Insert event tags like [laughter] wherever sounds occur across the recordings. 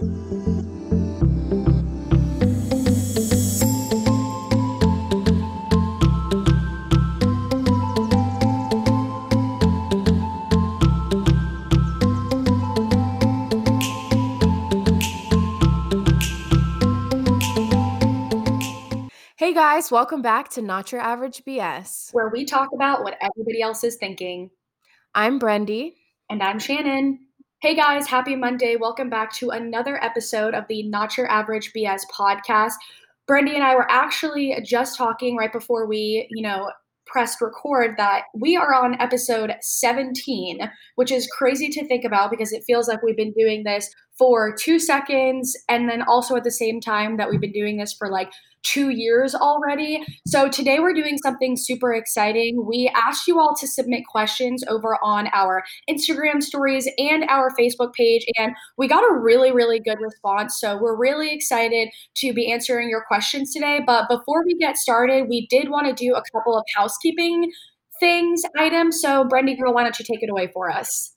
Hey guys, welcome back to Not Your Average BS, where we talk about what everybody else is thinking. I'm Brendy. And I'm Shannon. Hey guys, happy Monday. Welcome back to another episode of the Not Your Average BS podcast. Brendy and I were actually just talking right before we, you know, pressed record that we are on episode 17, which is crazy to think about because it feels like we've been doing this for two seconds and then also at the same time that we've been doing this for like two years already. So today we're doing something super exciting. We asked you all to submit questions over on our Instagram stories and our Facebook page, and we got a really, really good response. So we're really excited to be answering your questions today. But before we get started, we did want to do a couple of housekeeping things, items. So, Brendy, girl, why don't you take it away for us?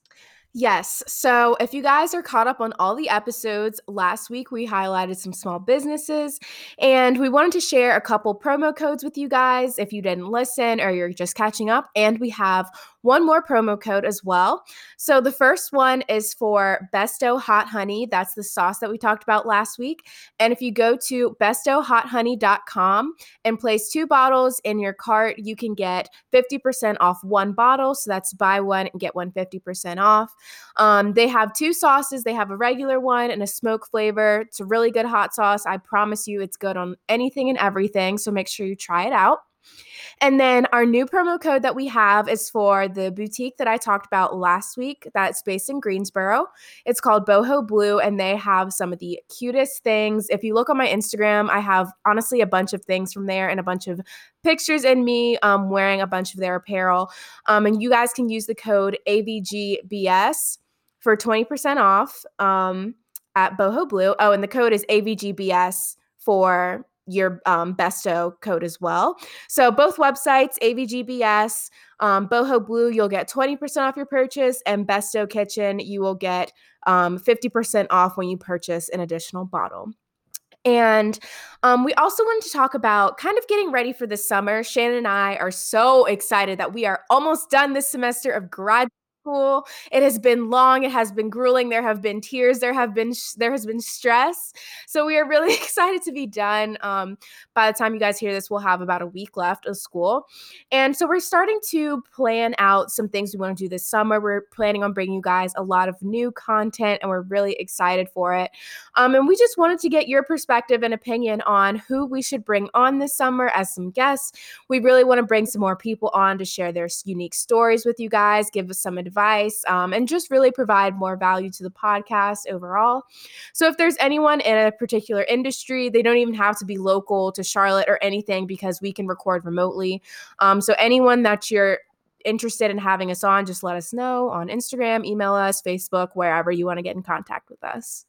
Yes. So if you guys are caught up on all the episodes, last week we highlighted some small businesses and we wanted to share a couple promo codes with you guys if you didn't listen or you're just catching up. And we have one more promo code as well. So the first one is for Besto Hot Honey. That's the sauce that we talked about last week. And if you go to bestohothoney.com and place two bottles in your cart, you can get 50% off one bottle. So that's buy one and get one 50% off. Um, they have two sauces. They have a regular one and a smoke flavor. It's a really good hot sauce. I promise you it's good on anything and everything. So make sure you try it out. And then our new promo code that we have is for the boutique that I talked about last week that's based in Greensboro. It's called Boho Blue, and they have some of the cutest things. If you look on my Instagram, I have honestly a bunch of things from there and a bunch of pictures and me um, wearing a bunch of their apparel. Um, and you guys can use the code AVGBS for 20% off um, at Boho Blue. Oh, and the code is AVGBS for your um, Besto code as well. So both websites, AVGBS, um, Boho Blue, you'll get 20% off your purchase, and Besto Kitchen, you will get um, 50% off when you purchase an additional bottle. And um, we also wanted to talk about kind of getting ready for the summer. Shannon and I are so excited that we are almost done this semester of grad school. It has been long. It has been grueling. There have been tears. There have been sh- there has been stress. So we are really [laughs] excited to be done. Um, by the time you guys hear this, we'll have about a week left of school, and so we're starting to plan out some things we want to do this summer. We're planning on bringing you guys a lot of new content, and we're really excited for it. Um, and we just wanted to get your perspective and opinion on who we should bring on this summer as some guests. We really want to bring some more people on to share their unique stories with you guys, give us some advice advice um, and just really provide more value to the podcast overall. So if there's anyone in a particular industry, they don't even have to be local to Charlotte or anything because we can record remotely. Um, so anyone that you're interested in having us on, just let us know on Instagram, email us, Facebook, wherever you want to get in contact with us.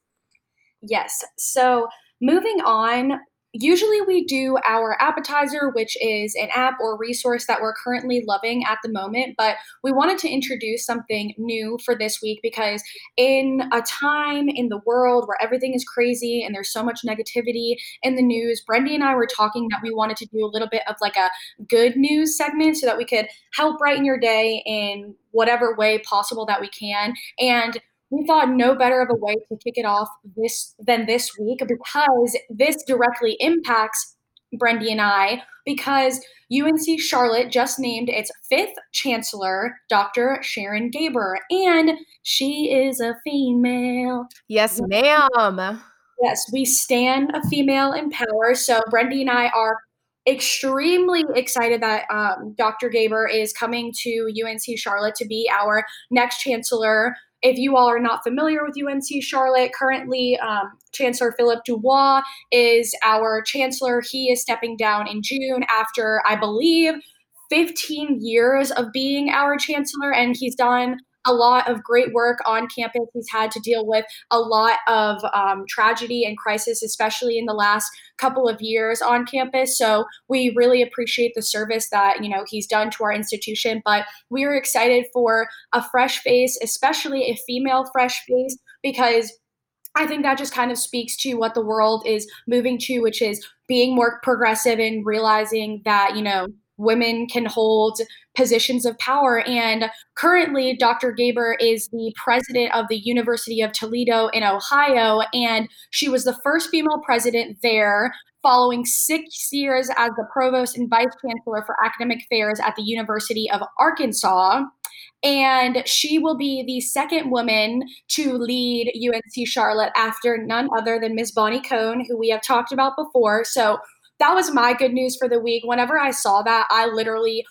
Yes. So moving on, usually we do our appetizer, which is an app or resource that we're currently loving at the moment. But we wanted to introduce something new for this week because in a time in the world where everything is crazy and there's so much negativity in the news, Brendy and I were talking that we wanted to do a little bit of like a good news segment so that we could help brighten your day in whatever way possible that we can. And we thought no better of a way to kick it off this than this week because this directly impacts Brendy and I because UNC Charlotte just named its fifth chancellor, Dr. Sharon Gaber, and she is a female. Yes, ma'am. Yes, we stand a female in power. So Brendy and I are extremely excited that um, Dr. Gaber is coming to UNC Charlotte to be our next chancellor if you all are not familiar with UNC Charlotte, currently um, Chancellor Philip Dubois is our chancellor. He is stepping down in June after, I believe, 15 years of being our chancellor, and he's done a lot of great work on campus. He's had to deal with a lot of um, tragedy and crisis, especially in the last couple of years on campus. So we really appreciate the service that you know he's done to our institution. But we are excited for a fresh face, especially a female fresh face, because I think that just kind of speaks to what the world is moving to, which is being more progressive and realizing that, you know, women can hold positions of power. And currently, Dr. Gaber is the president of the University of Toledo in Ohio, and she was the first female president there. Following six years as the provost and vice chancellor for academic affairs at the University of Arkansas. And she will be the second woman to lead UNC Charlotte after none other than Ms. Bonnie Cone, who we have talked about before. So that was my good news for the week. Whenever I saw that, I literally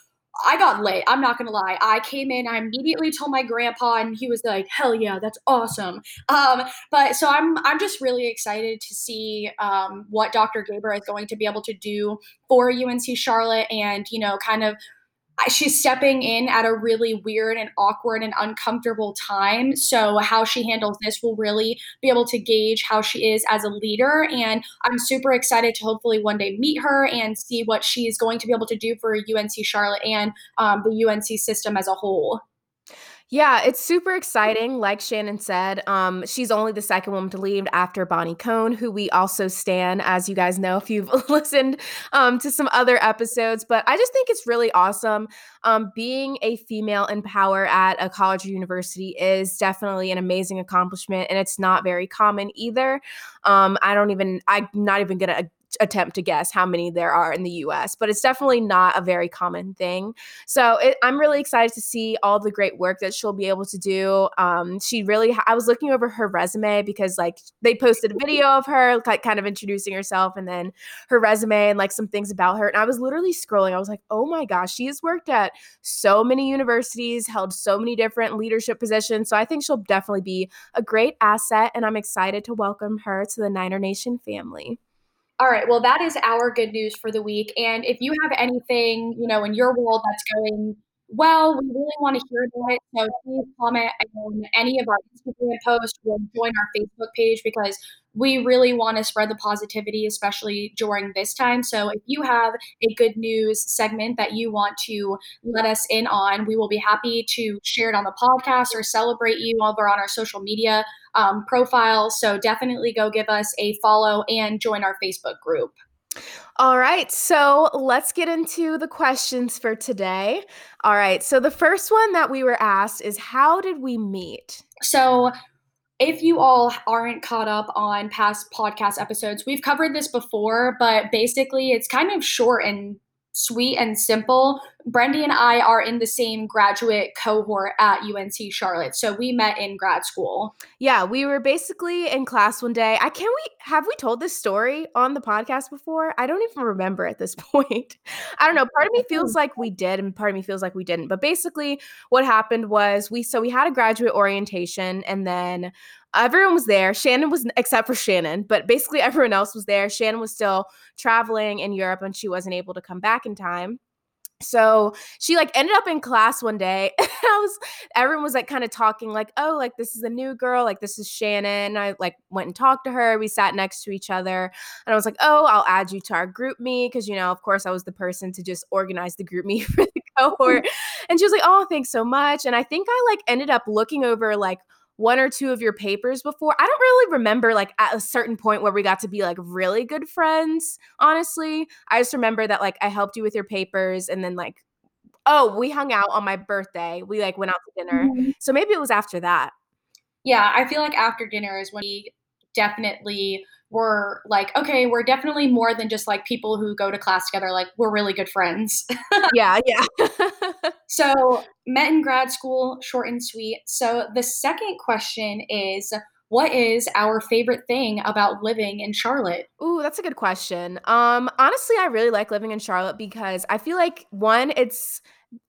I got lit. I'm not gonna lie. I came in, I immediately told my grandpa, and he was like, "Hell yeah, that's awesome." Um, but so I'm I'm just really excited to see um, what Dr. Gaber is going to be able to do for UNC Charlotte, and you know, kind of she's stepping in at a really weird and awkward and uncomfortable time. So, how she handles this will really be able to gauge how she is as a leader. And I'm super excited to hopefully one day meet her and see what she's going to be able to do for UNC Charlotte and um, the UNC system as a whole. Yeah, it's super exciting. Like Shannon said, um, she's only the second woman to leave after Bonnie Cone, who we also stand, as you guys know if you've [laughs] listened um, to some other episodes. But I just think it's really awesome. Um, being a female in power at a college or university is definitely an amazing accomplishment, and it's not very common either. Um, I don't even, I'm not even gonna attempt to guess how many there are in the US, but it's definitely not a very common thing. So it, I'm really excited to see all the great work that she'll be able to do. Um, she really, I was looking over her resume because like they posted a video of her like kind of introducing herself and then her resume and like some things about her. And I was literally scrolling. I was like, oh my gosh, she has worked at so many universities, held so many different leadership positions. So I think she'll definitely be a great asset. And I'm excited to welcome her to the Niner Nation family. All right. Well, that is our good news for the week. And if you have anything, you know, in your world that's going well, we really want to hear about it. So please comment on any of our Instagram posts or join our Facebook page because we really want to spread the positivity, especially during this time. So if you have a good news segment that you want to let us in on, we will be happy to share it on the podcast or celebrate you over on our social media um, profile. So definitely go give us a follow and join our Facebook group. All right, so let's get into the questions for today. All right, so the first one that we were asked is How did we meet? So, if you all aren't caught up on past podcast episodes, we've covered this before, but basically it's kind of short and sweet and simple. Brendy and I are in the same graduate cohort at UNC Charlotte. So we met in grad school. Yeah, we were basically in class one day. I can we have we told this story on the podcast before? I don't even remember at this [laughs] point. I don't know. Part of me feels [laughs] like we did and part of me feels like we didn't. But basically what happened was we so we had a graduate orientation and then everyone was there. Shannon was except for Shannon, but basically everyone else was there. Shannon was still traveling in Europe and she wasn't able to come back in time. So she like ended up in class one day. [laughs] I was everyone was like kind of talking like, "Oh, like this is a new girl, like this is Shannon." I like went and talked to her. We sat next to each other. And I was like, "Oh, I'll add you to our GroupMe because you know, of course I was the person to just organize the GroupMe [laughs] for the cohort." And she was like, "Oh, thanks so much." And I think I like ended up looking over like one or two of your papers before. I don't really remember like at a certain point where we got to be like really good friends, honestly. I just remember that like I helped you with your papers and then like oh, we hung out on my birthday. We like went out to dinner. Mm-hmm. So maybe it was after that. Yeah, I feel like after dinner is when we definitely were like, okay, we're definitely more than just like people who go to class together. Like, we're really good friends. [laughs] yeah, yeah. [laughs] so, met in grad school, short and sweet. So, the second question is what is our favorite thing about living in Charlotte? Ooh, that's a good question. Um, honestly, I really like living in Charlotte because I feel like one, it's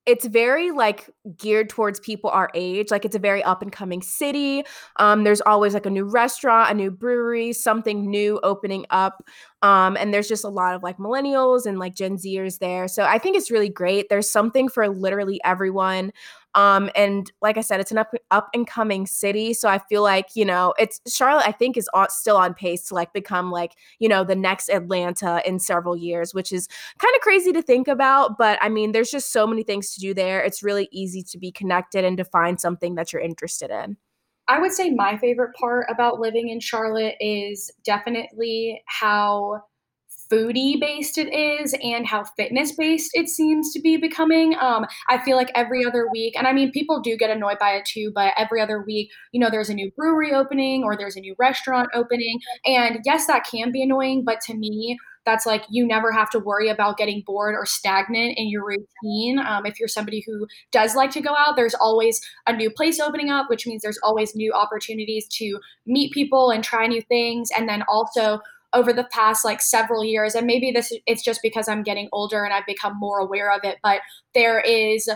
it's very like geared towards people our age like it's a very up and coming city um there's always like a new restaurant a new brewery something new opening up um and there's just a lot of like millennials and like gen zers there so i think it's really great there's something for literally everyone um, and like I said, it's an up up and coming city. So I feel like, you know, it's Charlotte, I think, is still on pace to like become like, you know, the next Atlanta in several years, which is kind of crazy to think about. But I mean, there's just so many things to do there. It's really easy to be connected and to find something that you're interested in. I would say my favorite part about living in Charlotte is definitely how foodie based it is and how fitness based it seems to be becoming. Um, I feel like every other week, and I mean, people do get annoyed by it too, but every other week, you know, there's a new brewery opening or there's a new restaurant opening. And yes, that can be annoying, but to me, that's like you never have to worry about getting bored or stagnant in your routine. Um, if you're somebody who does like to go out, there's always a new place opening up, which means there's always new opportunities to meet people and try new things. And then also, over the past like several years and maybe this it's just because I'm getting older and I've become more aware of it but there is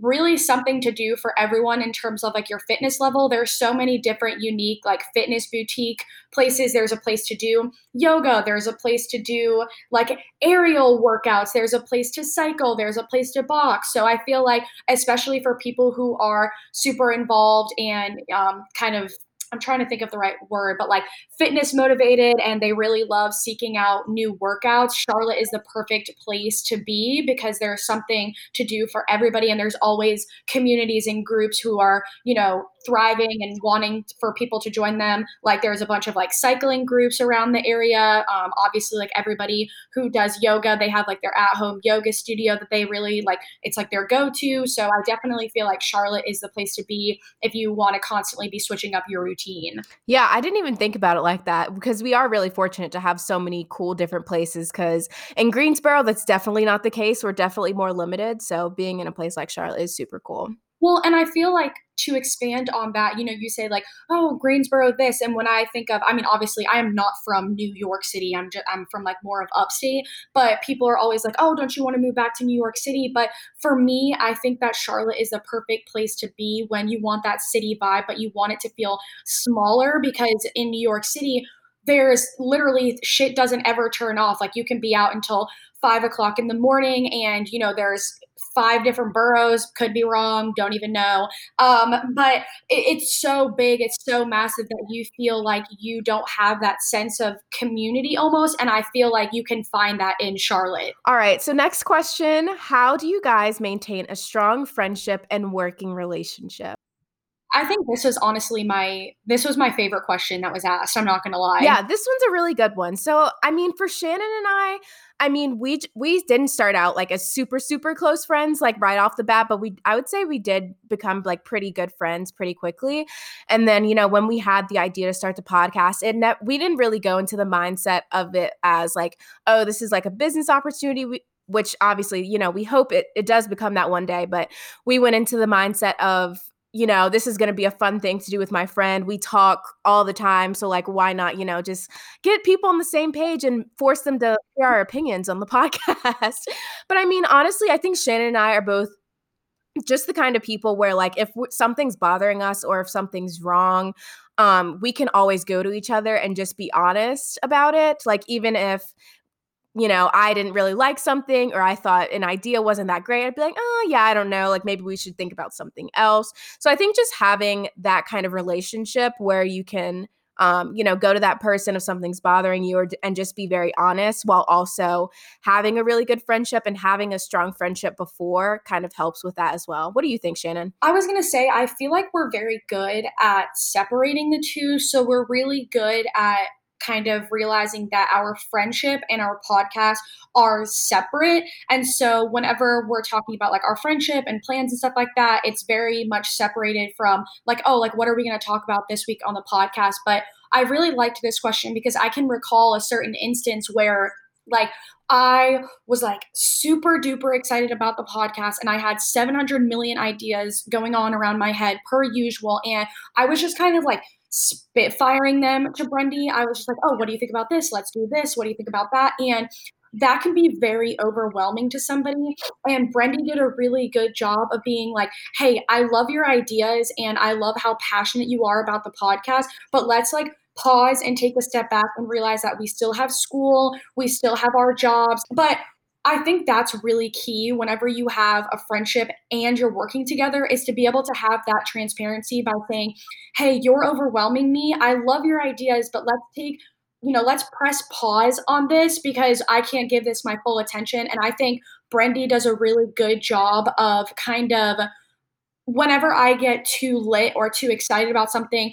really something to do for everyone in terms of like your fitness level. There's so many different unique like fitness boutique places. There's a place to do yoga, there's a place to do like aerial workouts, there's a place to cycle, there's a place to box. So I feel like especially for people who are super involved and um, kind of I'm trying to think of the right word, but like fitness motivated and they really love seeking out new workouts. Charlotte is the perfect place to be because there's something to do for everybody and there's always communities and groups who are, you know, thriving and wanting for people to join them. Like there's a bunch of like cycling groups around the area. Um, obviously, like everybody who does yoga, they have like their at home yoga studio that they really like. It's like their go to. So I definitely feel like Charlotte is the place to be if you want to constantly be switching up your routine. Yeah, I didn't even think about it like that because we are really fortunate to have so many cool different places. Because in Greensboro, that's definitely not the case. We're definitely more limited. So being in a place like Charlotte is super cool. Well, and I feel like to expand on that, you know, you say like, "Oh, Greensboro this." And when I think of I mean, obviously, I am not from New York City. I'm just I'm from like more of upstate, but people are always like, "Oh, don't you want to move back to New York City?" But for me, I think that Charlotte is the perfect place to be when you want that city vibe, but you want it to feel smaller because in New York City, there's literally shit doesn't ever turn off. Like you can be out until five o'clock in the morning and you know there's five different boroughs could be wrong don't even know. Um, but it, it's so big it's so massive that you feel like you don't have that sense of community almost and i feel like you can find that in charlotte. All right so next question how do you guys maintain a strong friendship and working relationship I think this was honestly my this was my favorite question that was asked. I'm not gonna lie. Yeah, this one's a really good one. So, I mean, for Shannon and I, I mean, we we didn't start out like as super super close friends like right off the bat, but we I would say we did become like pretty good friends pretty quickly. And then you know when we had the idea to start the podcast, it ne- we didn't really go into the mindset of it as like, oh, this is like a business opportunity. We, which obviously, you know, we hope it it does become that one day, but we went into the mindset of you know, this is going to be a fun thing to do with my friend. We talk all the time. So, like, why not, you know, just get people on the same page and force them to hear our opinions on the [laughs] podcast? but I mean, honestly, I think Shannon and I are both just the kind of people where, like, if something's bothering us or if something's wrong, um, we can always go to each other and just be honest about it. Like, even if you know, I didn't really like something or I thought an idea wasn't that great, I'd be like, oh, yeah, I don't know. Like maybe we should think about something else. So I think just having that kind of relationship where you can, um, you know, go to that person if something's bothering you or, and just be very honest while also having a really good friendship and having a strong friendship before kind of helps with that as well. What do you think, Shannon? I was going to say, I feel like we're very good at separating the two. So we're really good at kind of realizing that our friendship and our podcast are separate. And so whenever we're talking about like our friendship and plans and stuff like that, it's very much separated from like, oh, like what are we going to talk about this week on the podcast? But I really liked this question because I can recall a certain instance where like I was like super duper excited about the podcast and I had 700 million ideas going on around my head per usual. And I was just kind of like spitfiring them to Brendy. I was just like, oh, what do you think about this? Let's do this. What do you think about that? And that can be very overwhelming to somebody. And Brendy did a really good job of being like, hey, I love your ideas and I love how passionate you are about the podcast, but let's like pause and take a step back and realize that we still have school, we still have our jobs, but I think that's really key whenever you have a friendship and you're working together is to be able to have that transparency by saying, "Hey, you're overwhelming me. I love your ideas, but let's take you know, let's press pause on this because I can't give this my full attention. And I think Brendy does a really good job of kind of whenever I get too lit or too excited about something,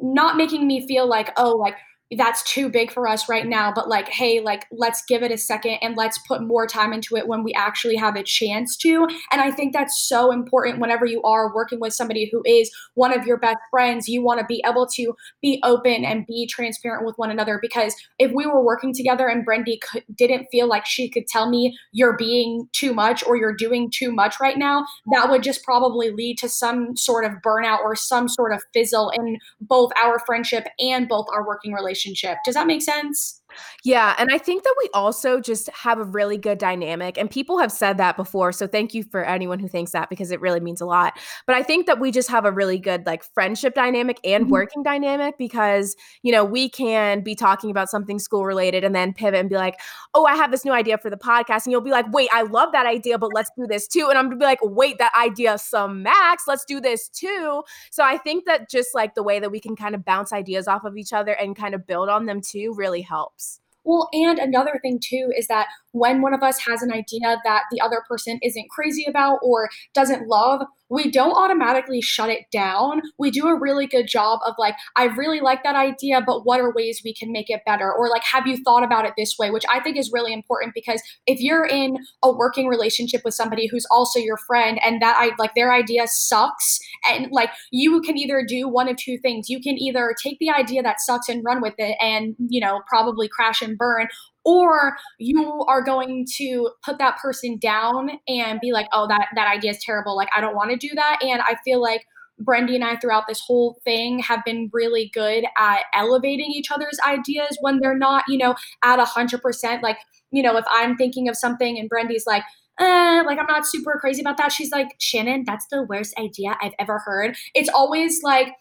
not making me feel like, oh, like that's too big for us right now but like hey like let's give it a second and let's put more time into it when we actually have a chance to. And i think that's so important whenever you are working with somebody who is one of your best friends you want to be able to be open and be transparent with one another because if we were working together and Brendy didn't feel like she could tell me you're being too much or you're doing too much right now that would just probably lead to some sort of burnout or some sort of fizzle in both our friendship and both our working relationship relationship. Does that make sense? Yeah, and I think that we also just have a really good dynamic and people have said that before, so thank you for anyone who thinks that because it really means a lot. But I think that we just have a really good like friendship dynamic and mm-hmm. working dynamic because, you know, we can be talking about something school related and then pivot and be like, "Oh, I have this new idea for the podcast." And you'll be like, "Wait, I love that idea, but let's do this too." And I'm going to be like, "Wait, that idea some max, let's do this too." So I think that just like the way that we can kind of bounce ideas off of each other and kind of build on them too really helps. Well, and another thing too is that when one of us has an idea that the other person isn't crazy about or doesn't love, we don't automatically shut it down. We do a really good job of like, I really like that idea, but what are ways we can make it better? Or like, have you thought about it this way? Which I think is really important because if you're in a working relationship with somebody who's also your friend and that I like their idea sucks, and like you can either do one of two things. You can either take the idea that sucks and run with it and, you know, probably crash and burn, or you are going to put that person down and be like oh that that idea is terrible like i don't want to do that and i feel like Brendy and I throughout this whole thing have been really good at elevating each other's ideas when they're not, you know, at a hundred percent. Like, you know, if I'm thinking of something and Brendy's like, uh, like I'm not super crazy about that. She's like, Shannon, that's the worst idea I've ever heard. It's always like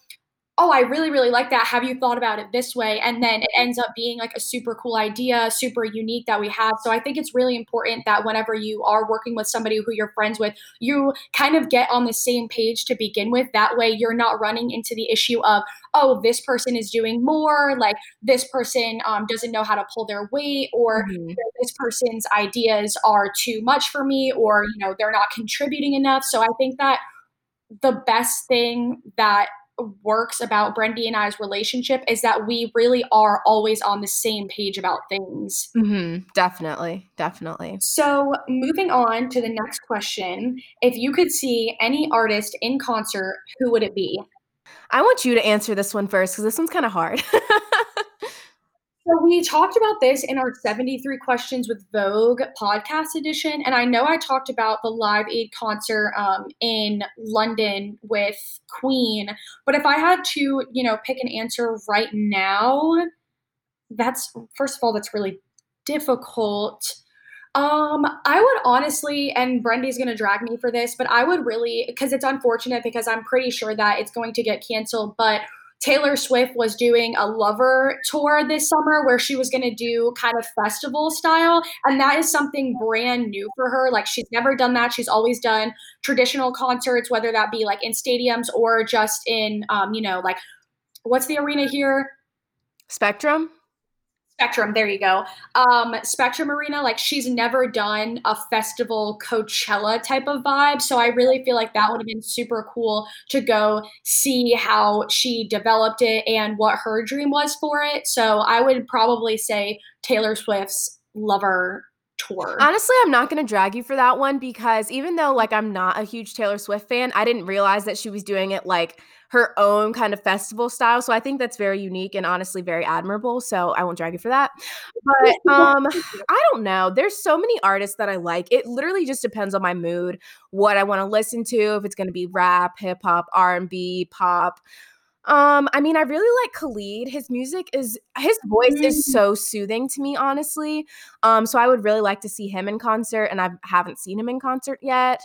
oh, I really, really like that. Have you thought about it this way? And then it ends up being like a super cool idea, super unique that we have. So I think it's really important that whenever you are working with somebody who you're friends with, you kind of get on the same page to begin with. That way you're not running into the issue of, oh, this person is doing more, like this person um, doesn't know how to pull their weight, or mm-hmm. this person's ideas are too much for me, or, you know, they're not contributing enough. So I think that the best thing that works about Brendy and I's relationship is that we really are always on the same page about things. Mm-hmm. Definitely. Definitely. So, moving on to the next question if you could see any artist in concert, who would it be? I want you to answer this one first because this one's kind of hard. [laughs] So we talked about this in our 73 questions with Vogue podcast edition, and I know I talked about the Live Aid concert um, in London with Queen, but if I had to, you know, pick an answer right now, that's first of all that's really difficult. Um, I would honestly, and Brendy's gonna drag me for this, but I would really, because it's unfortunate because I'm pretty sure that it's going to get canceled, but Taylor Swift was doing a lover tour this summer where she was going to do kind of festival style. And that is something brand new for her. Like she's never done that. She's always done traditional concerts, whether that be like in stadiums or just in, um, you know, like what's the arena here? Spectrum. Spectrum, there you go. Um, Spectrum Arena, like she's never done a festival Coachella type of vibe. So I really feel like that would have been super cool to go see how she developed it and what her dream was for it. So I would probably say Taylor Swift's Lover tour. Honestly, I'm not going to drag you for that one because even though like I'm not a huge Taylor Swift fan, I didn't realize that she was doing it like her own kind of festival style. So I think that's very unique and honestly very admirable. So I won't drag you for that. But um I don't know. There's so many artists that I like. It literally just depends on my mood, what I want to listen to, if it's going to be rap, hip hop, R&B, pop. Um, I mean, I really like Khalid. His music is his voice is so soothing to me, honestly. Um, so I would really like to see him in concert, and I haven't seen him in concert yet.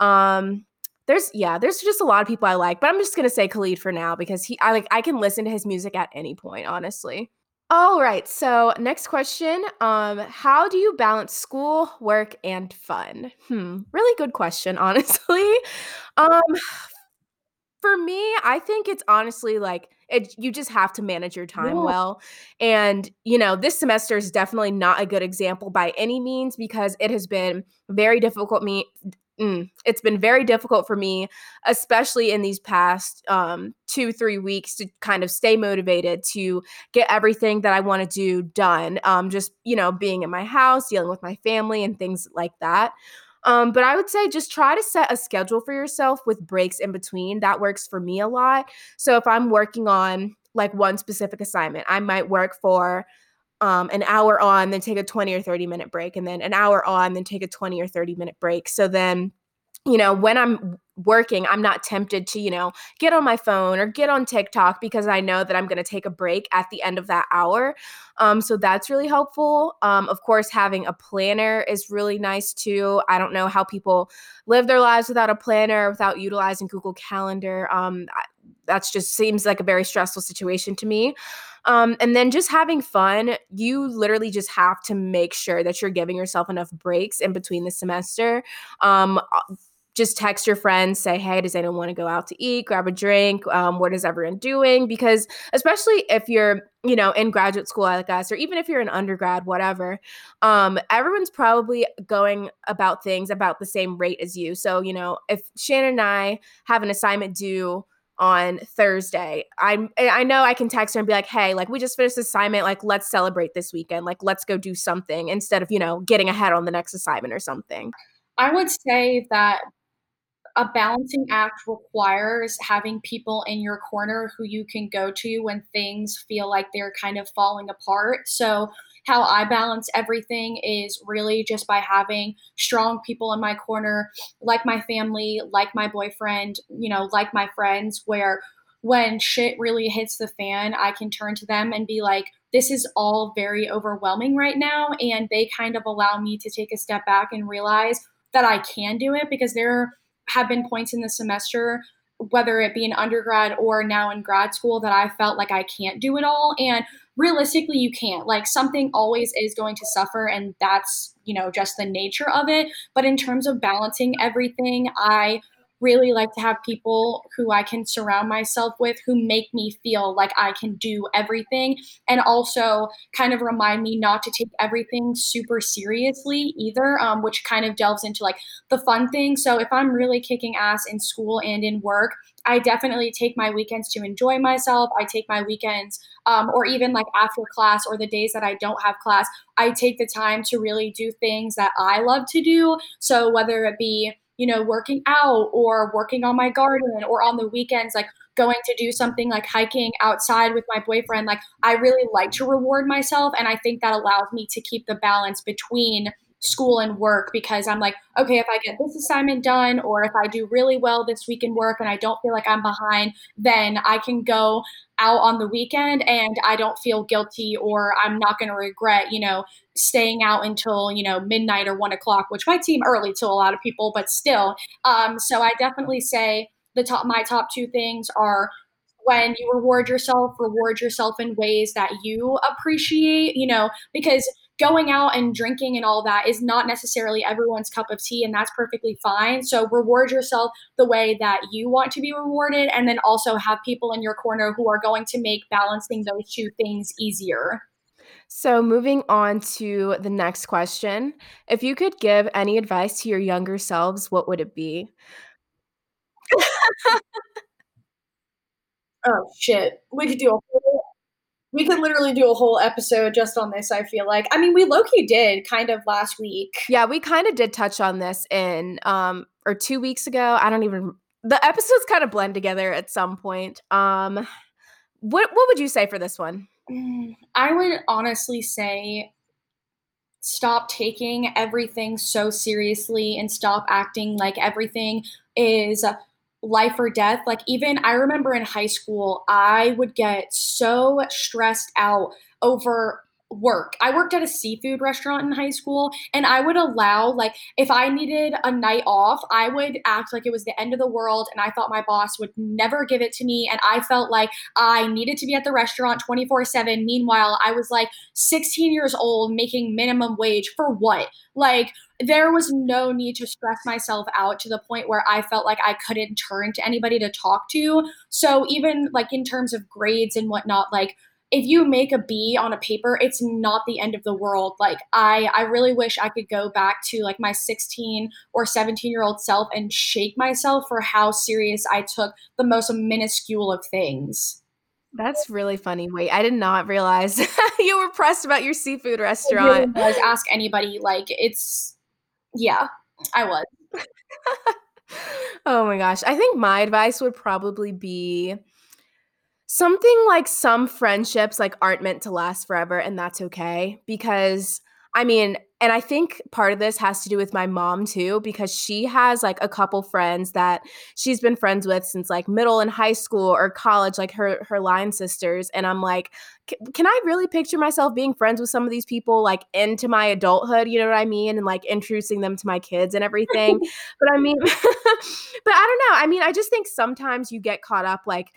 Um, there's yeah, there's just a lot of people I like, but I'm just gonna say Khalid for now because he I like I can listen to his music at any point, honestly. All right, so next question. Um, how do you balance school, work, and fun? Hmm, really good question, [laughs] honestly. Um, for me, I think it's honestly like it, you just have to manage your time well. And, you know, this semester is definitely not a good example by any means because it has been very difficult me Mm, it's been very difficult for me, especially in these past um, two, three weeks, to kind of stay motivated to get everything that I want to do done. Um, just, you know, being in my house, dealing with my family, and things like that. Um, but I would say just try to set a schedule for yourself with breaks in between. That works for me a lot. So if I'm working on like one specific assignment, I might work for um, an hour on, then take a 20 or 30 minute break, and then an hour on, then take a 20 or 30 minute break. So then, you know, when I'm working, I'm not tempted to, you know, get on my phone or get on TikTok because I know that I'm going to take a break at the end of that hour. Um, so that's really helpful. Um, of course, having a planner is really nice too. I don't know how people live their lives without a planner, without utilizing Google Calendar. Um, just seems like a very stressful situation to me. Um, and then just having fun, you literally just have to make sure that you're giving yourself enough breaks in between the semester. Um, uh, just text your friends, say, hey, does anyone want to go out to eat, grab a drink? Um, what is everyone doing? Because especially if you're, you know, in graduate school like us, or even if you're an undergrad, whatever, um, everyone's probably going about things about the same rate as you. So, you know, if Shannon and I have an assignment due on Thursday. I'm I know I can text her and be like, "Hey, like we just finished assignment, like let's celebrate this weekend. Like let's go do something instead of, you know, getting ahead on the next assignment or something." I would say that a balancing act requires having people in your corner who you can go to when things feel like they're kind of falling apart. So how I balance everything is really just by having strong people in my corner, like my family, like my boyfriend, you know, like my friends, where when shit really hits the fan, I can turn to them and be like, this is all very overwhelming right now. And they kind of allow me to take a step back and realize that I can do it because there have been points in the semester whether it be in undergrad or now in grad school that I felt like I can't do it all and realistically you can't like something always is going to suffer and that's you know just the nature of it but in terms of balancing everything i really like to have people who I can surround myself with who make me feel like I can do everything and also kind of remind me not to take everything super seriously either, um, which kind of delves into like the fun thing. So if I'm really kicking ass in school and in work, I definitely take my weekends to enjoy myself. I take my weekends, um, or even like after class or the days that I don't have class, I take the time to really do things that I love to do. So whether it be you know, working out or working on my garden or on the weekends, like going to do something like hiking outside with my boyfriend. Like, I really like to reward myself. And I think that allows me to keep the balance between school and work because I'm like, okay, if I get this assignment done or if I do really well this week in work and I don't feel like I'm behind, then I can go out on the weekend and I don't feel guilty or I'm not going to regret, you know, staying out until, you know, midnight or one o'clock, which might seem early to a lot of people, but still. Um, so I definitely say the top, my top two things are when you reward yourself, reward yourself in ways that you appreciate, you know, because going out and drinking and all that is not necessarily everyone's cup of tea, and that's perfectly fine. So reward yourself the way that you want to be rewarded, and then also have people in your corner who are going to make balancing those two things easier. So, moving on to the next question. If you could give any advice to your younger selves, what would it be? [laughs] Oh, shit. We could do a whole we could literally do a whole episode just on this, I feel like. I mean, we low-key did kind of last week. Yeah, we kinda did touch on this in, um or 2 weeks ago, I don't even the episodes kinda blend together at some point. Um, what what would you say for this one? Mm, I would honestly say stop taking everything so seriously and stop acting like everything is life or death. Like, even I remember in high school, I would get so stressed out over work. I worked at a seafood restaurant in high school and I would allow like if I needed a night off, I would act like it was the end of the world and I thought my boss would never give it to me and I felt like I needed to be at the restaurant 24/7. Meanwhile, I was like 16 years old making minimum wage for what? Like there was no need to stress myself out to the point where I felt like I couldn't turn to anybody to talk to. So even like in terms of grades and whatnot, like if you make a B on a paper, it's not the end of the world. Like I I really wish I could go back to like my 16 or 17 year old self and shake myself for how serious I took the most minuscule of things. That's really funny. Wait, I did not realize [laughs] you were pressed about your seafood restaurant. Really ask anybody. Like it's yeah, I was. [laughs] oh my gosh. I think my advice would probably be something like some friendships like aren't meant to last forever and that's okay because I mean, and I think part of this has to do with my mom too, because she has like a couple friends that she's been friends with since like middle and high school or college, like her her line sisters. And I'm like, can I really picture myself being friends with some of these people like into my adulthood? You know what I mean? And like introducing them to my kids and everything. [laughs] but I mean, [laughs] but I don't know. I mean, I just think sometimes you get caught up like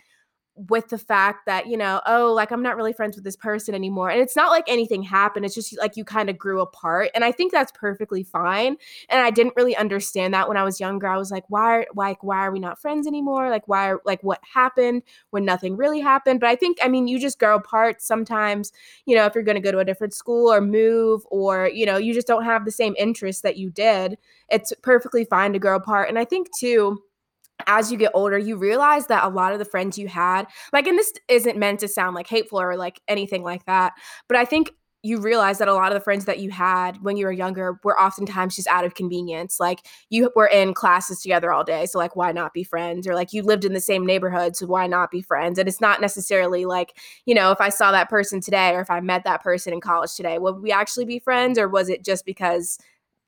with the fact that you know oh like i'm not really friends with this person anymore. And it's not like anything happened it's just like you kind of grew apart and i think that's perfectly fine and i didn't really understand that when i was younger i was like why like why are we not friends anymore? Like why like what happened when nothing really happened? But i think i mean you just grow apart sometimes you know if you're going to go to a different school or move or you know you just don't have the same interests that you did it's perfectly fine to grow apart and i think too as you get older, you realize that a lot of the friends you had, like, and this isn't meant to sound like hateful or like anything like that, but I think you realize that a lot of the friends that you had when you were younger were oftentimes just out of convenience. Like you were in classes together all day. So, like, why not be friends? Or like you lived in the same neighborhood. So, why not be friends? And it's not necessarily like, you know, if I saw that person today or if I met that person in college today, would we actually be friends? Or was it just because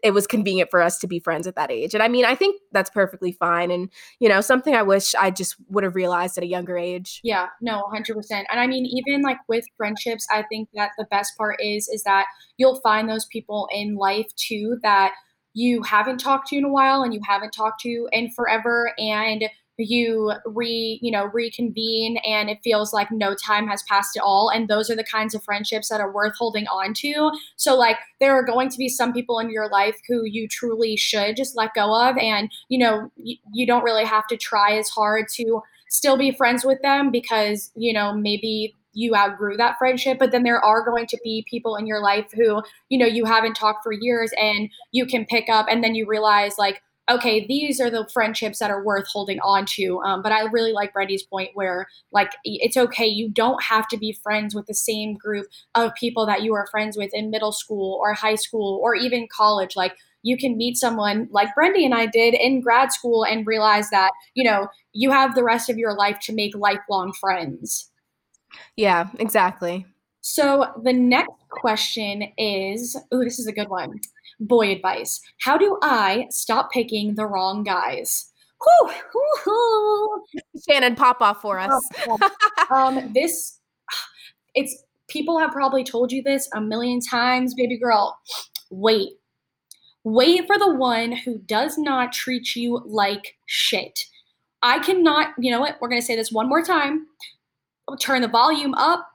it was convenient for us to be friends at that age. And I mean, I think that's perfectly fine. And, you know, something I wish I just would have realized at a younger age. Yeah, no, 100%. And I mean, even like with friendships, I think that the best part is, is that you'll find those people in life too that you haven't talked to in a while and you haven't talked to in forever. And you re you know reconvene and it feels like no time has passed at all. And those are the kinds of friendships that are worth holding on to. So like there are going to be some people in your life who you truly should just let go of. And you know you, you don't really have to try as hard to still be friends with them because you know maybe you outgrew that friendship. But then there are going to be people in your life who you know you haven't talked for years and you can pick up and then you realize like okay, these are the friendships that are worth holding on to. Um, but I really like Brandy's point where, like, it's okay. You don't have to be friends with the same group of people that you were friends with in middle school or high school or even college. Like, you can meet someone like Brandy and I did in grad school and realize that, you know, you have the rest of your life to make lifelong friends. Yeah, exactly. So the next question is, oh, this is a good one boy advice. How do I stop picking the wrong guys? Whew, whew, Shannon, pop off for us. um, this, it's people have probably told you this a million times, baby girl. Wait, wait for the one who does not treat you like shit. I cannot, you know what? We're going to say this one more time. turn the volume up,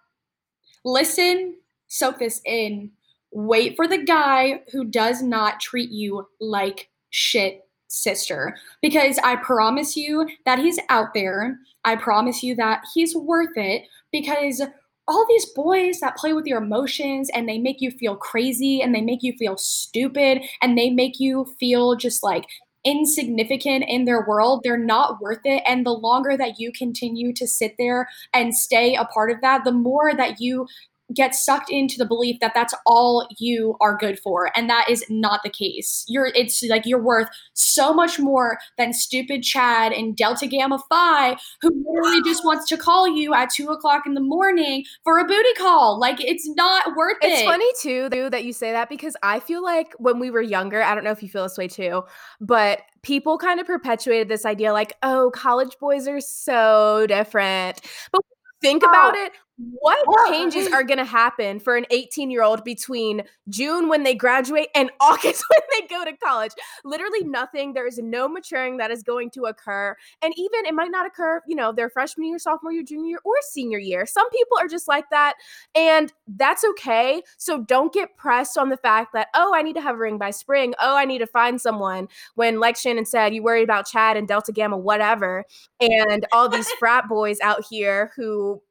listen, soak this in wait for the guy who does not treat you like shit sister because I promise you that he's out there. I promise you that he's worth it because all these boys that play with your emotions and they make you feel crazy and they make you feel stupid and they make you feel just like insignificant in their world, they're not worth it. And the longer that you continue to sit there and stay a part of that, the more that you get sucked into the belief that that's all you are good for and that is not the case. You're it's like you're worth so much more than stupid chad and delta gamma phi who literally just [gasps] wants to call you at two o'clock in the morning for a booty call. Like it's not worth it's it. it's funny too that you say that because i feel like when we were younger i don't know if you feel this way too but people kind of perpetuated this idea like oh college boys are so different. But think oh. about it what changes are [laughs] going to happen for an 18 year old between June when they graduate and [laughs] August when they go to college? Literally nothing. There is no maturing that is going to occur. And even it might not occur, you know, their freshman year, sophomore year, junior year, or senior year. Some people are just like that. And that's okay. So don't get pressed on the fact that, oh, I need to have a ring by spring. Oh, I need to find someone. When, like Shannon said, you worry about Chad and Delta Gamma, whatever. And all these frat boys out here who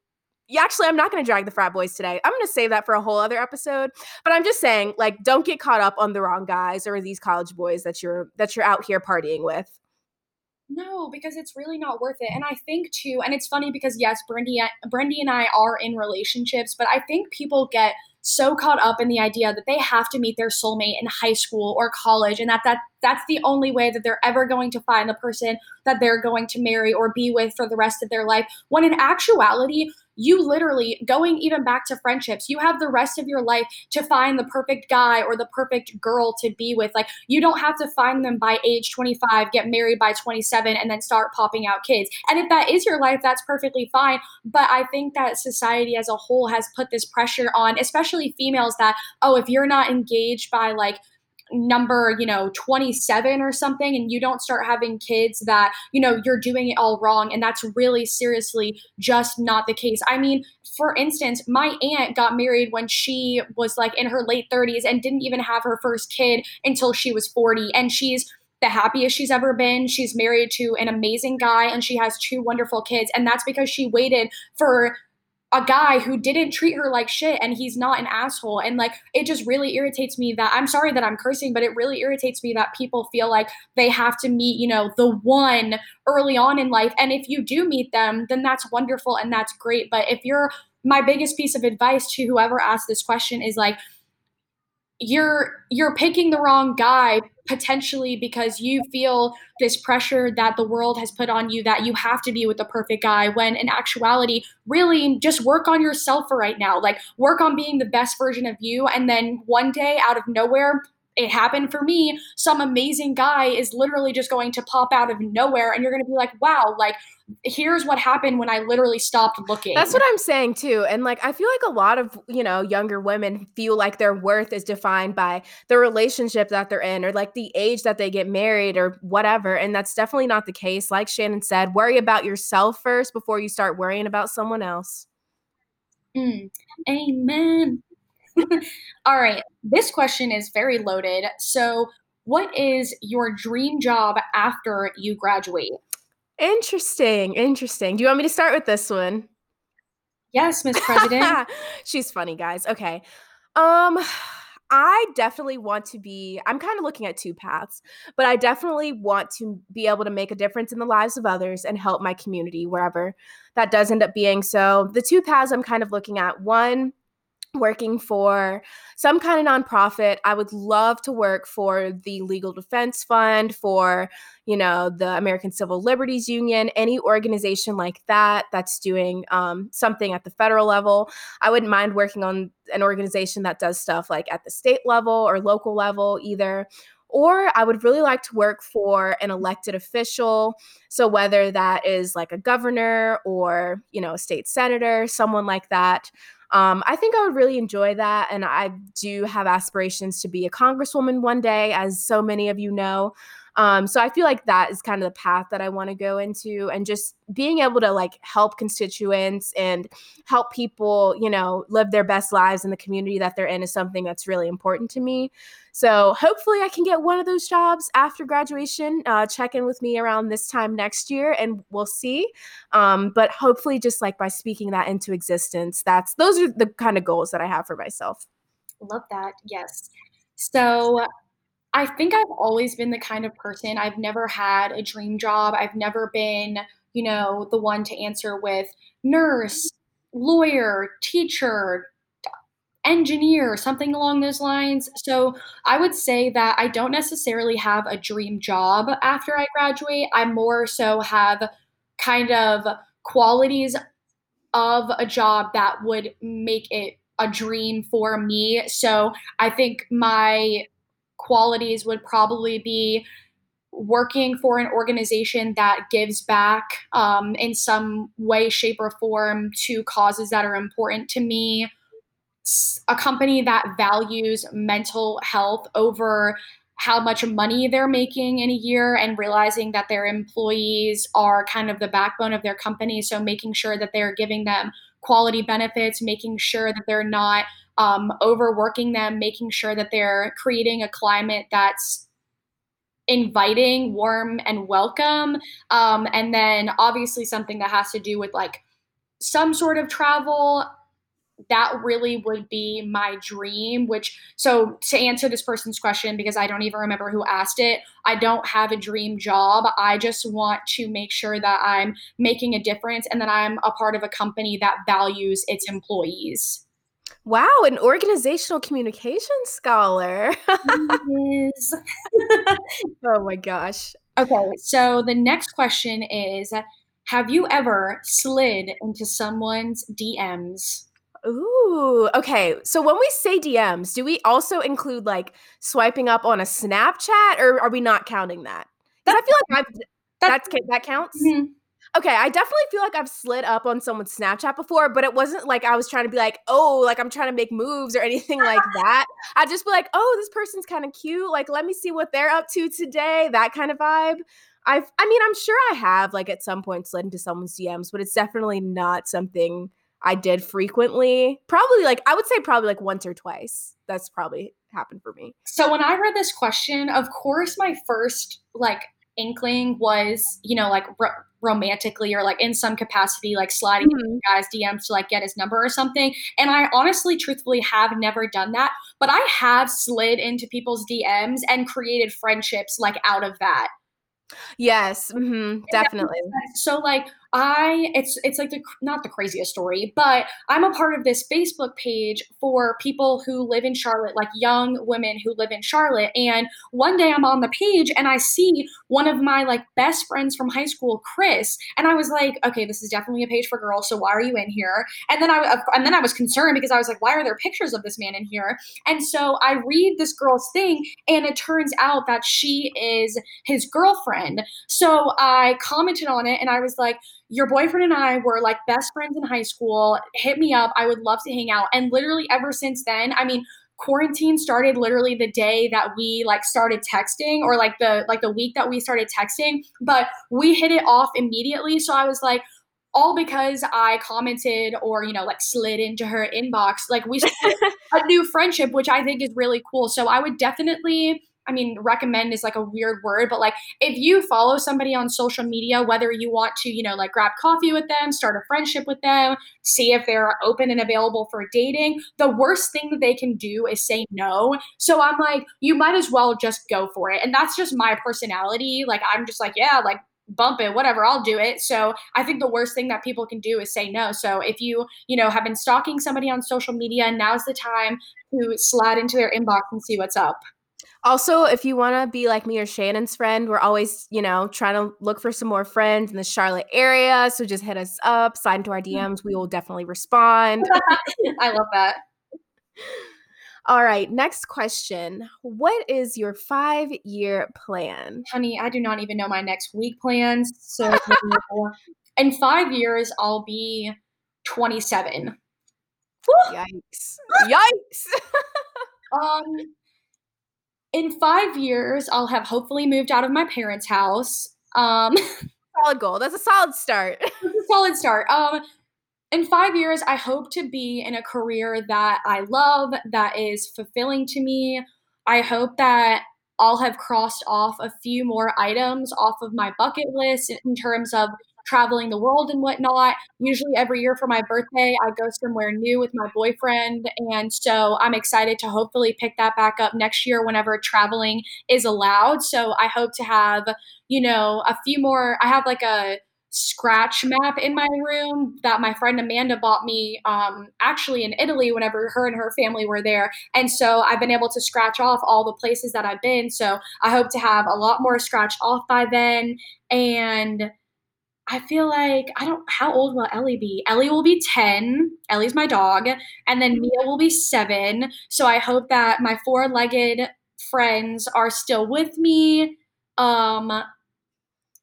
yeah, actually, I'm not going to drag the frat boys today. I'm going to save that for a whole other episode. But I'm just saying, like, don't get caught up on the wrong guys or these college boys that you're that you're out here partying with. No, because it's really not worth it. And I think too, and it's funny because yes, Brendy, Brendy and I are in relationships, but I think people get so caught up in the idea that they have to meet their soulmate in high school or college and that, that that's the only way that they're ever going to find the person that they're going to marry or be with for the rest of their life when in actuality you literally going even back to friendships you have the rest of your life to find the perfect guy or the perfect girl to be with. Like you don't have to find them by age 25 get married by 27 and then start popping out kids. And if that is your life that's perfectly fine. But i think that society as a whole has put this pressure on especially females that oh if you're not engaged by like number you know 27 or something and you don't start having kids that you know you're doing it all wrong and that's really seriously just not the case i mean for instance my aunt got married when she was like in her late 30s and didn't even have her first kid until she was 40 and she's the happiest she's ever been. She's married to an amazing guy and she has two wonderful kids. And that's because she waited for a guy who didn't treat her like shit and he's not an asshole. And like it just really irritates me that I'm sorry that I'm cursing but it really irritates me that people feel like they have to meet you know the one early on in life. And if you do meet them then that's wonderful and that's great. But if you're my biggest piece of advice to whoever asked this question is like you're you're picking the wrong guy potentially because you feel this pressure that the world has put on you that you have to be with the perfect guy when in actuality really just work on yourself for right now like work on being the best version of you and then one day out of nowhere it happened for me. Some amazing guy is literally just going to pop out of nowhere, and you're going to be like, wow, like, here's what happened when I literally stopped looking. That's what I'm saying too. And like, I feel like a lot of, you know, younger women feel like their worth is defined by the relationship that they're in or like the age that they get married or whatever. And that's definitely not the case. Like Shannon said, worry about yourself first before you start worrying about someone else. Mm. Amen. [laughs] All right. This question is very loaded. So, what is your dream job after you graduate? Interesting. Interesting. Do you want me to start with this one? Yes, Miss President. [laughs] She's funny, guys. Okay. Um I definitely want to be I'm kind of looking at two paths, but I definitely want to be able to make a difference in the lives of others and help my community wherever that does end up being. So, the two paths I'm kind of looking at, one working for some kind of nonprofit. I would love to work for the Legal Defense Fund, for, you know, the American Civil Liberties Union, any organization like that that's doing um, something at the federal level. I wouldn't mind working on an organization that does stuff like at the state level or local level either. Or I would really like to work for an elected official. So whether that is like a governor or, you know, a state senator, someone like that um, I think I would really enjoy that. And I do have aspirations to be a congresswoman one day, as so many of you know. Um, so I feel like that is kind of the path that I want to go into, and just being able to like help constituents and help people, you know, live their best lives in the community that they're in is something that's really important to me. So hopefully I can get one of those jobs after graduation. Uh, check in with me around this time next year, and we'll see. Um, but hopefully, just like by speaking that into existence, that's those are the kind of goals that I have for myself. Love that. Yes. So I think I've always been the kind of person, I've never had a dream job. I've never been, you know, the one to answer with nurse, lawyer, teacher, engineer, something along those lines. So I would say that I don't necessarily have a dream job after I graduate. I more so have kind of qualities of a job that would make it a dream for me. So I think my qualities would probably be working for an organization that gives back um, in some way, shape, or form to causes that are important to me. A company that values mental health over how much money they're making in a year and realizing that their employees are kind of the backbone of their company. So, making sure that they're giving them quality benefits, making sure that they're not um, overworking them, making sure that they're creating a climate that's inviting, warm, and welcome. Um, and then obviously something that has to do with like some sort of travel that really would be my dream which so to answer this person's question because i don't even remember who asked it i don't have a dream job i just want to make sure that i'm making a difference and that i'm a part of a company that values its employees wow an organizational communication scholar [laughs] Yes. oh my gosh okay so the next question is have you ever slid into someone's dms Ooh, okay. So when we say DMs, do we also include like swiping up on a Snapchat or are we not counting that? Because I feel like I've that's that counts. Mhm. Okay, I definitely feel like I've slid up on someone's Snapchat before, but it wasn't like I was trying to be like, oh, like I'm trying to make moves or anything like [laughs] that. I'd just be like, oh, this person's kind of cute. Like, let me see what they're up to today. That kind of vibe. I've, I mean, I'm sure I have like at some point slid into someone's DMs, but it's definitely not something I did frequently. Probably like I would say probably like once or twice. That's probably happened for me. So when I read this question, of course my first like inkling was, you know, like romantically or like in some capacity like sliding Mhm. guy's DMs to like get his number or something. And I honestly truthfully have never done that, but I have slid into people's DMs and created friendships like out of that. Yes, mhm, definitely. So like I it's it's like the not the craziest story, but I'm a part of this Facebook page for people who live in Charlotte, like young women who live in Charlotte. And one day I'm on the page and I see one of my like best friends from high school, Chris, and I was like, okay, this is definitely a page for girls, so why are you in here? And then I and then I was concerned because I was like, why are there pictures of this man in here? And so I read this girl's thing and it turns out that she is his girlfriend. So I commented on it and I was like, your boyfriend and I were like best friends in high school. Hit me up. I would love to hang out. And literally ever since then, I mean, quarantine started literally the day that we like started texting or like the like the week that we started texting, but we hit it off immediately. So I was like all because I commented or you know like slid into her inbox like we started [laughs] a new friendship which I think is really cool. So I would definitely I mean, recommend is like a weird word, but like if you follow somebody on social media, whether you want to, you know, like grab coffee with them, start a friendship with them, see if they're open and available for dating, the worst thing that they can do is say no. So I'm like, you might as well just go for it. And that's just my personality. Like, I'm just like, yeah, like, bump it whatever i'll do it so i think the worst thing that people can do is say no so if you you know have been stalking somebody on social media now's the time to slide into their inbox and see what's up Also, if you want to be like me or Shannon's friend, we're always, you know, trying to look for some more friends in the Charlotte area. So just hit us up, sign into our DMs. We will definitely respond. [laughs] i love that All right, next question. What is your five year plan? honey, I do not even know my next week plans. So [laughs] in five years, I'll be 27. Yikes. Yikes. [laughs] Um, in five years, I'll have hopefully moved out of my parents' house. Um, [laughs] solid goal. That's a solid start. [laughs] a solid start. Um, in five years, I hope to be in a career that I love, that is fulfilling to me. I hope that I'll have crossed off a few more items off of my bucket list in terms of traveling the world and whatnot. Usually, every year for my birthday, I go somewhere new with my boyfriend. And so I'm excited to hopefully pick that back up next year whenever traveling is allowed. So I hope to have, you know, a few more. I have like a scratch map in my room that my friend Amanda bought me um, actually in Italy whenever her and her family were there. And so I've been able to scratch off all the places that I've been. So I hope to have a lot more scratched off by then. And I feel like I don't how old will Ellie be? Ellie will be 10. Ellie's my dog. And then Mia will be 7. So I hope that my four-legged friends are still with me. Um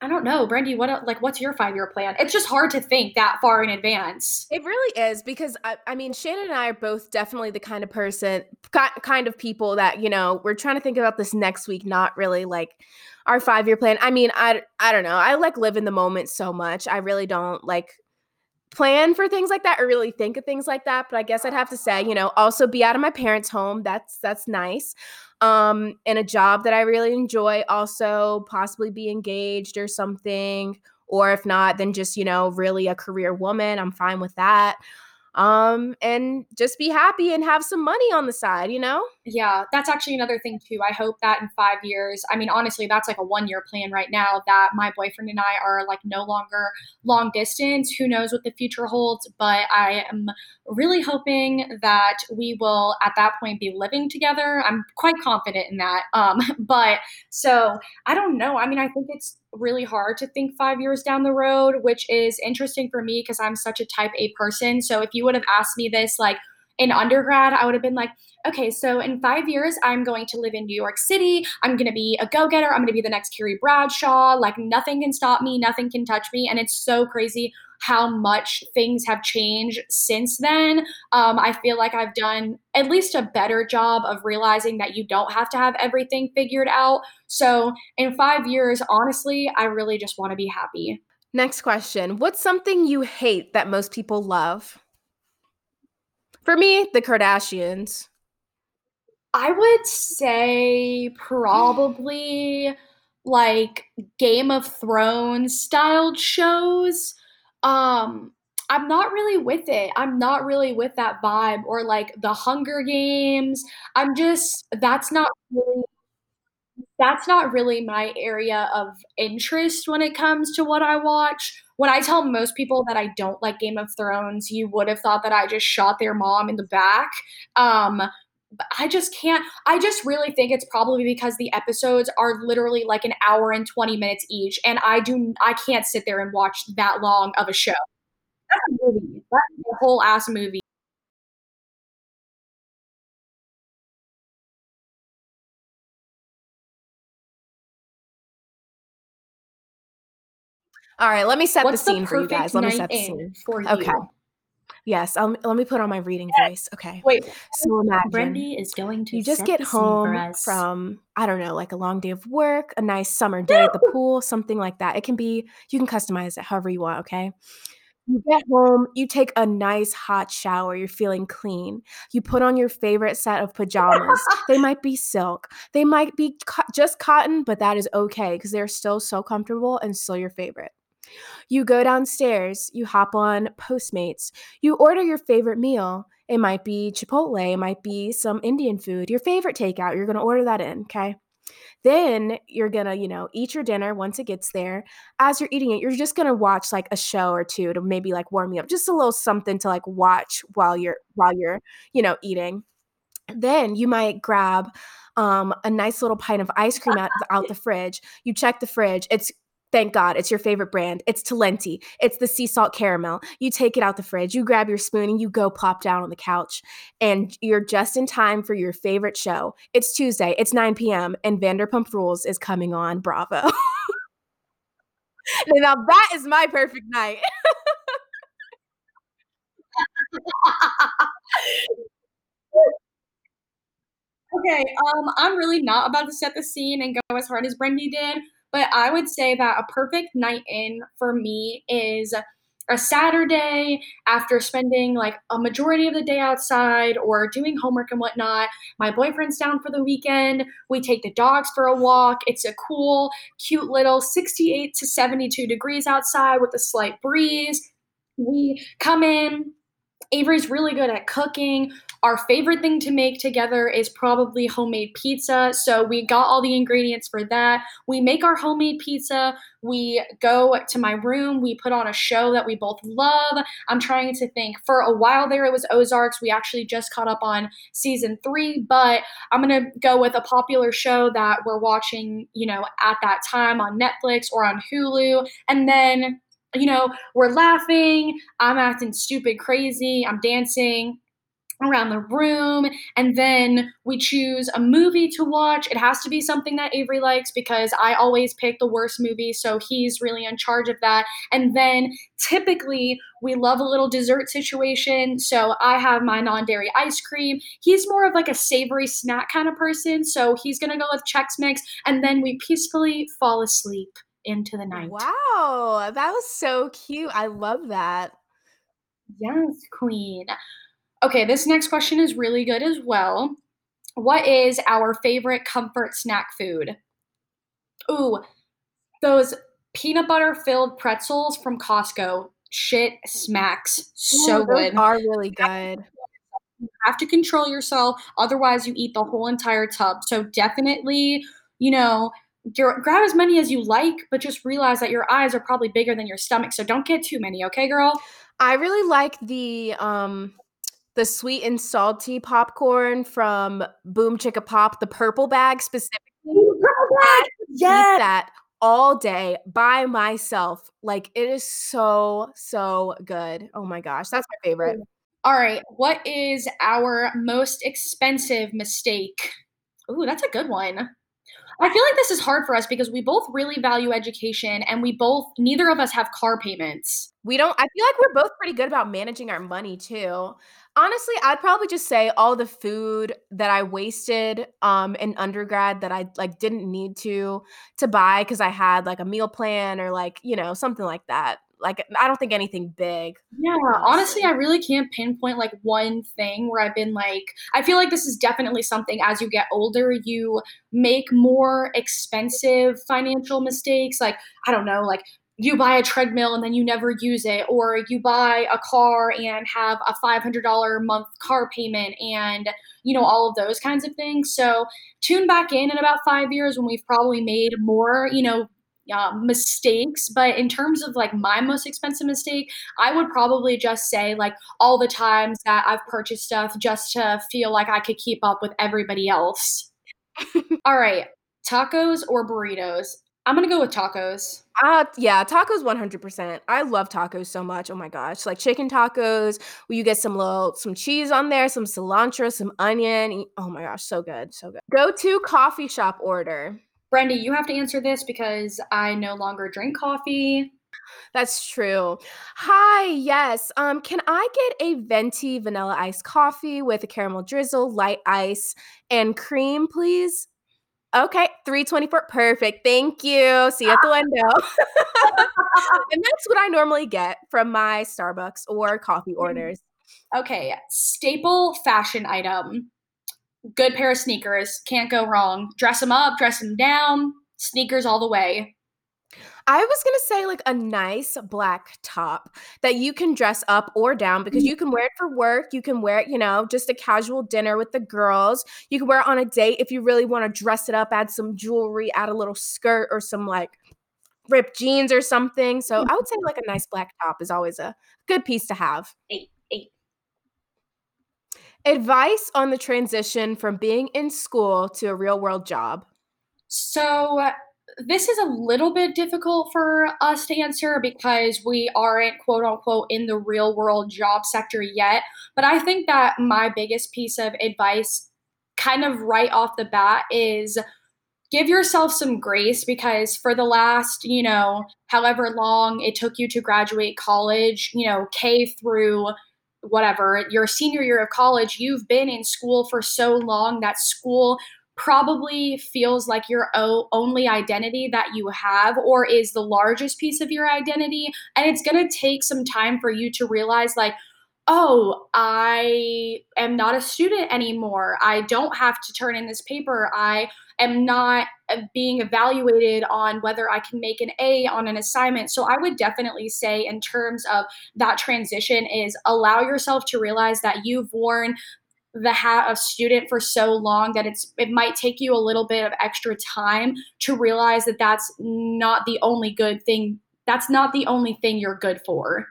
I don't know, Brandy. What like what's your five year plan? It's just hard to think that far in advance. It really is because I, I mean, Shannon and I are both definitely the kind of person, kind of people that you know we're trying to think about this next week, not really like our five year plan. I mean, I I don't know. I like live in the moment so much. I really don't like plan for things like that or really think of things like that but i guess i'd have to say you know also be out of my parents home that's that's nice um in a job that i really enjoy also possibly be engaged or something Or if not, then just, you know, really a career woman. I'm fine with that um and just be happy and have some money on the side you know yeah that's actually another thing too. I hope that in five years i mean honestly that's like a one year plan right now that my boyfriend and i are like no longer long distance. Who knows what the future holds but i am really hoping that we will at that point be living together. I'm quite confident in that um [laughs] but so i don't know. I mean i think it's really hard to think five years down the road, which is interesting for me because I'm such a type A person. So if you would have asked me this like in undergrad, I would have been like, okay, so in five years, I'm going to live in New York City. I'm going to be a go getter. I'm going to be the next Carrie Bradshaw. Like, nothing can stop me. Nothing can touch me. And it's so crazy how much things have changed since then. Um, I feel like I've done at least a better job of realizing that you don't have to have everything figured out. So, in five years, honestly, I really just want to be happy. Next question What's something you hate that most people love? For me, the Kardashians. I would say probably like Game of Thrones styled shows. Um I'm not really with it. I'm not really with that vibe or like the Hunger Games. I'm just that's not really that's not really my area of interest when it comes to what I watch. When I tell most people that I don't like Game of Thrones, you would have thought that I just shot their mom in the back. Um, I just can't. I just really think it's probably because the episodes are literally like an hour and 20 minutes each. And I do, I can't sit there and watch that long of a show. That's a movie. That's a whole ass movie. All right, let me set What's the scene the for you guys. Let me set the scene. For you. okay. Yes, um, let me put on my reading voice. Okay. Wait. So imagine Brendy is going to. You just get home from I don't know, like a long day of work, a nice summer day at the pool, something like that. It can be. You can customize it however you want. Okay. You get home, you take a nice hot shower, you're feeling clean. You put on your favorite set of pajamas. [laughs] they might be silk, they might be co- just cotton, but that is okay because they're still so comfortable and still your favorite. You go downstairs, you hop on Postmates, you order your favorite meal. It might be Chipotle, it might be some Indian food, your favorite takeout. You're going to order that in, okay? Then you're going to, you know, eat your dinner once it gets there. As you're eating it, you're just going to watch like a show or two to maybe like warm you up. Just a little something to like watch while you're while you're, you know, eating. Then you might grab um, a nice little pint of ice cream out, out the fridge. You check the fridge. It's Thank God, it's your favorite brand. It's Talenti. It's the sea salt caramel. You take it out the fridge, you grab your spoon, and you go plop down on the couch. And you're just in time for your favorite show. It's Tuesday, it's 9 p.m., and Vanderpump Rules is coming on Bravo. [laughs] now, that is my perfect night. [laughs] okay, um, I'm really not about to set the scene and go as hard as Brendy did. But I would say that a perfect night in for me is a Saturday after spending like a majority of the day outside or doing homework and whatnot. My boyfriend's down for the weekend. We take the dogs for a walk. It's a cool, cute little 68 to 72 degrees outside with a slight breeze. We come in. Avery's really good at cooking. Our favorite thing to make together is probably homemade pizza. So we got all the ingredients for that. We make our homemade pizza. We go to my room. We put on a show that we both love. I'm trying to think. For a while there, it was Ozarks. We actually just caught up on season three, but I'm going to go with a popular show that we're watching, you know, at that time on Netflix or on Hulu. And then you know, we're laughing, I'm acting stupid crazy, I'm dancing, around the room and then we choose a movie to watch. It has to be something that avery likes because i always pick the worst movie so he's really in charge of that. And then typically we love a little dessert situation so i have my non-dairy ice cream. He's more of like a savory snack kind of person so he's gonna go with chex mix and then we peacefully fall asleep into the night. Wow that was so cute. I love that. Yes queen Okay, this next question is really good as well. What is our favorite comfort snack food? Ooh, those peanut butter filled pretzels from Costco. Shit smacks so Ooh, good. Are really good. You have to control yourself, otherwise you eat the whole entire tub. So definitely, you know, grab as many as you like, but just realize that your eyes are probably bigger than your stomach. So don't get too many, okay, girl? I really like the um the sweet and salty popcorn from Boom Chicka Pop, the purple bag specifically. Could eat Yes. that all day by myself. Like, it is so, so good. Oh my gosh, that's my favorite. All right, what is our most expensive mistake? Ooh, that's a good one. I feel like this is hard for us because we both really value education and we both neither of us have car payments. We don't I feel like we're both pretty good about managing our money too. Honestly, I'd probably just say all the food that I wasted, um, in undergrad that I, like, didn't need to to buy because I had, like, a meal plan or, like, you know, something like that. Like, I don't think anything big, Yeah, honestly. I really can't pinpoint, like, one thing where I've been like I feel like this is definitely something as you get older, you make more expensive financial mistakes, like, I don't know, like, you buy a treadmill and then you never use it, or you buy a car and have a $500 a month car payment and, you know, all of those kinds of things. So, tune back in in about 5 years when we've probably made more, you know, um, mistakes, but in terms of, like, my most expensive mistake, I would probably just say, like, all the times that I've purchased stuff just to feel like I could keep up with everybody else. [laughs] Alright, tacos or burritos? I'm gonna go with tacos. Uh, yeah, tacos 100%. I love tacos so much, oh my gosh. Like, chicken tacos, where you get some little some cheese on there, some cilantro, some onion, oh my gosh, so good, so good. Go-to coffee shop order? Brenda, you have to answer this because I no longer drink coffee. That's true. Hi, yes, um, can I get a venti vanilla iced coffee with a caramel drizzle, light ice, and cream, please? Okay, 324 perfect, thank you, see you at the [laughs] window. And that's what I normally get from my Starbucks or coffee Mm. orders. Okay, staple fashion item. Good pair of sneakers, can't go wrong. Dress 'em up, dress 'em down, sneakers all the way. I was gonna say, like, a nice black top that you can dress up or down because Mm. you can wear it for work, you can wear it, you know, just a casual dinner with the girls, you can wear it on a date if you really wanna dress it up, add some jewelry, add a little skirt or some, like, ripped jeans or something, so I would say, like, a nice black top is always a good piece to have. 8, 8. Advice on the transition from being in school to a real world job? So, this is a little bit difficult for us to answer because we aren't, quote, unquote, "in the real world job sector yet," but I think that my biggest piece of advice, kind of right off the bat, is give yourself some grace because for the last, you know, however long it took you to graduate college, you know, K through whatever, your senior year of college, you've been in school for so long that school probably feels like your only identity that you have or is the largest piece of your identity, and it's gonna take some time for you to realize, like, "Oh, I am not a student anymore, I don't have to turn in this paper, I am not, uh, being evaluated on whether I can make an A on an assignment," so I would definitely say in terms of that transition is allow yourself to realize that you've worn the hat of student for so long that it's it might take you a little bit of extra time to realize that that's not the only good thing that's not the only thing you're good for.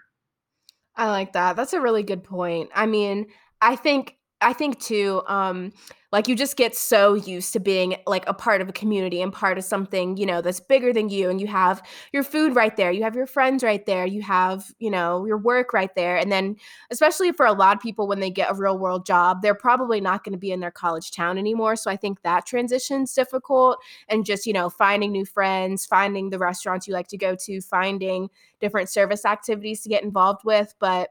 I like that, that's a really good point. I mean, I think I think too, um, like, you just get so used to being, like, a part of a community and part of something, you know, that's bigger than you, and you have your food right there, you have your friends right there, you have, you know, your work right there, and then, especially for a lot of people when they get a real world job, they're probably not gonna be in their college town anymore, so I think that transition's difficult, and just, you know, finding new friends, finding the restaurants you like to go to, finding different service activities to get involved with, but,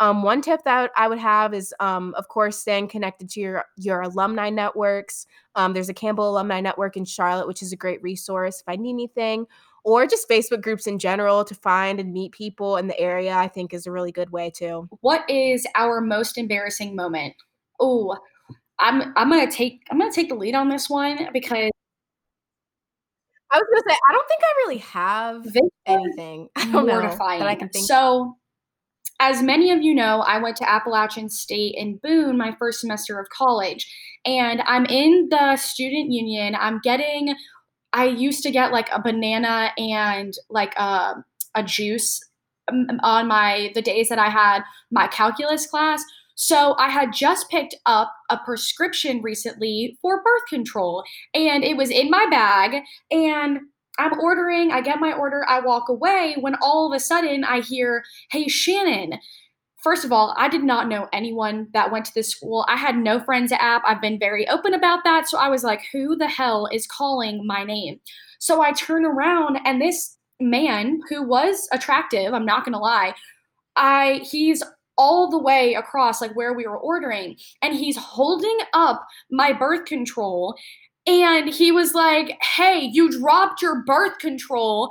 um, one tip that I would have is, um, of course, staying connected to your your alumni networks. Um, there's a Campbell Alumni Network in Charlotte, which is a great resource if I need anything, or just Facebook groups in general to find and meet people in the area, I think is a really good way too. What is our most embarrassing moment? Oh, I'm I'm gonna take I'm gonna take the lead on this one because I was gonna say, I don't think I really have anything. [laughs] I don't mortifying. know that I can think. So, as many of you know, I went to Appalachian State in Boone my first semester of college, and I'm in the student union. I'm getting, I used to get like a banana and like a, a juice um, on my the days that I had my calculus class. So I had just picked up a prescription recently for birth control and it was in my bag and I'm ordering, I get my order, I walk away when all of a sudden I hear, "Hey Shannon, First of all, I did not know anyone that went to this school. I had no friends App. I've been very open about that. So I was like, who the hell is calling my name? So I turn around and this man who was attractive, I'm not going to lie, I he's all the way across like where we were ordering and he's holding up my birth control and he was like, "Hey, you dropped your birth control."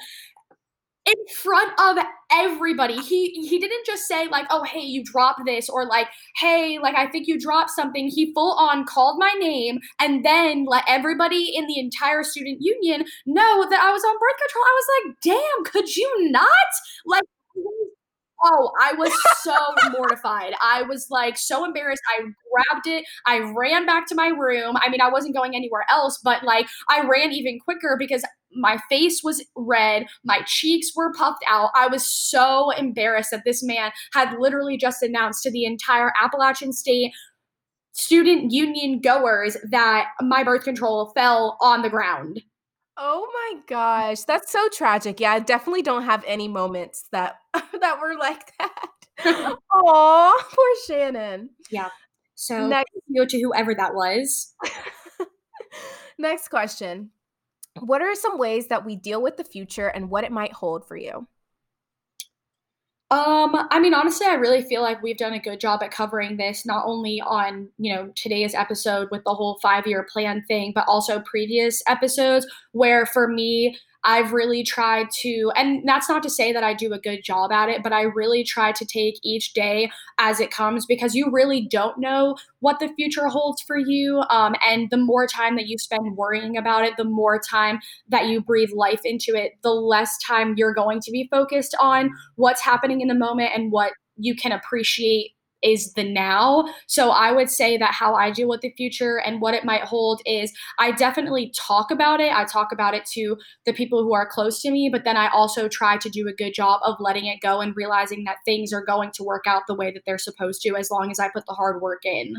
In front of everybody. He he didn't just say like, "Oh, hey, you dropped this," or like, "Hey, like I think you dropped something." He full on called my name and then let everybody in the entire student union know that I was on birth control. I was like, "Damn, could you not?" Like Oh, I was so [laughs] mortified. I was like so embarrassed. I grabbed it. I ran back to my room. I mean, I wasn't going anywhere else, but like I ran even quicker because my face was red. My cheeks were puffed out. I was so embarrassed that this man had literally just announced to the entire Appalachian State student union goers that my birth control fell on the ground. Oh my gosh, that's so tragic. Yeah, I definitely don't have any moments that [laughs] that were like that. [laughs] Aw, poor Shannon. Yeah. So next, to whoever that was. [laughs] next question. What are some ways that we deal with the future and what it might hold for you? Um, I mean, honestly, I really feel like we've done a good job at covering this, not only on, you know, today's episode with the whole five year plan thing, but also previous episodes where for me, I've really tried to, and that's not to say that I do a good job at it, but I really try to take each day as it comes because you really don't know what the future holds for you. Um, and the more time that you spend worrying about it, the more time that you breathe life into it, the less time you're going to be focused on what's happening in the moment and what you can appreciate is the now. So I would say that how I deal with the future and what it might hold is I definitely talk about it. I talk about it to the people who are close to me, but then I also try to do a good job of letting it go and realizing that things are going to work out the way that they're supposed to as long as I put the hard work in.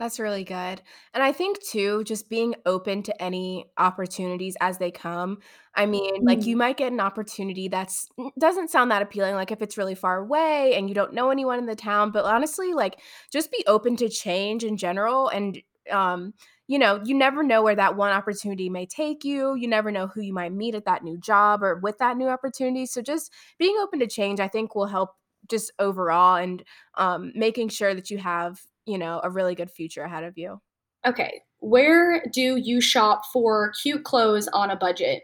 That's really good. And I think too, just being open to any opportunities as they come. I mean, like you Mm. might get an opportunity that's n- doesn't sound that appealing, like if it's really far away and you don't know anyone in the town, but honestly, like just be open to change in general and um you know, you never know where that one opportunity may take you. You never know who you might meet at that new job or with that new opportunity. So just being open to change, I think will help just overall and um making sure that you have you know, a really good future ahead of you. Okay, where do you shop for cute clothes on a budget?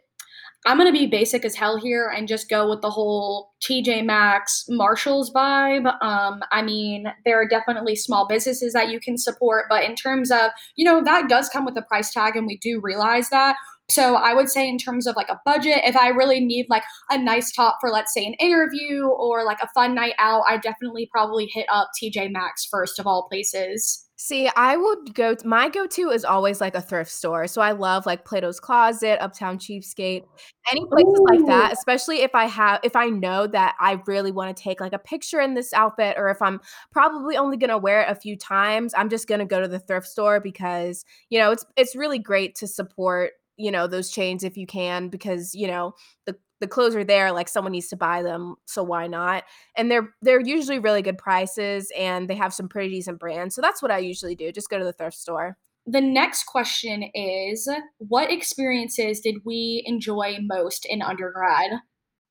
I'm gonna be basic as hell here and just go with the whole TJ Maxx, Marshalls vibe. Um, I mean, there are definitely small businesses that you can support, but in terms of, you know, that does come with a price tag, and we do realize that. So I would say, in terms of like a budget, if I really need like a nice top for, let's say, an interview or like a fun night out, I definitely probably hit up TJ Maxx first of all places. See, I would go my go-to is always, like, a thrift store, so I love, like, Plato's Closet, Uptown Cheapskate, any places like that, especially if I have if I know that I really wanna take, like, a picture in this outfit or if I'm probably only gonna wear it a few times, I'm just gonna go to the thrift store because, you know, it's it's really great to support, you know, those chains if you can because, you know, the the clothes are there, like, someone needs to buy them, so why not? and they're they're usually really good prices and they have some pretty decent brands. So that's what I usually do. Just go to the thrift store. The next question is What experiences did we enjoy most in undergrad?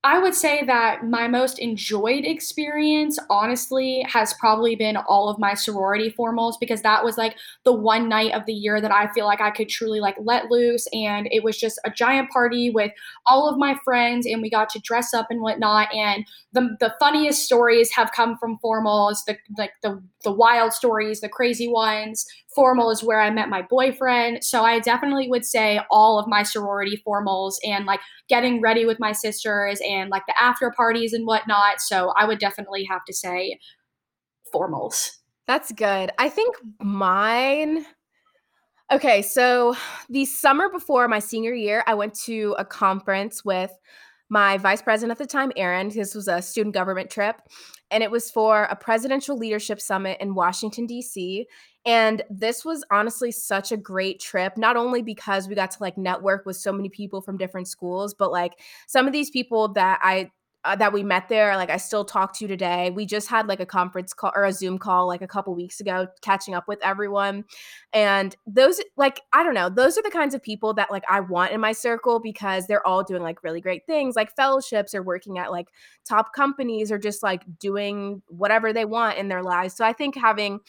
I would say that my most enjoyed experience, honestly, has probably been all of my sorority formals because that was like the one night of the year that I feel like I could truly like let loose. And it was just a giant party with all of my friends, and we got to dress up and whatnot. And the the funniest stories have come from formals, the like the the wild stories, the crazy ones formal is where I met my boyfriend. So I definitely would say all of my sorority formals and like getting ready with my sisters and like the after parties and whatnot. So I would definitely have to say formals. That's good. I think mine. Okay, so the summer before my senior year, I went to a conference with my vice president at the time, Aaron. This was a student government trip, and it was for a presidential leadership summit in Washington, D.C. And this was honestly such a great trip, not only because we got to like network with so many people from different schools, but like some of these people that I uh, that we met there like i still talk to today. We just had like a conference call or a zoom call like a couple weeks ago catching up with everyone. And those like i don't know those are the kinds of people that like i want in my circle because they're all doing like really great things like fellowships or working at like top companies or just like doing whatever they want in their lives. So i think having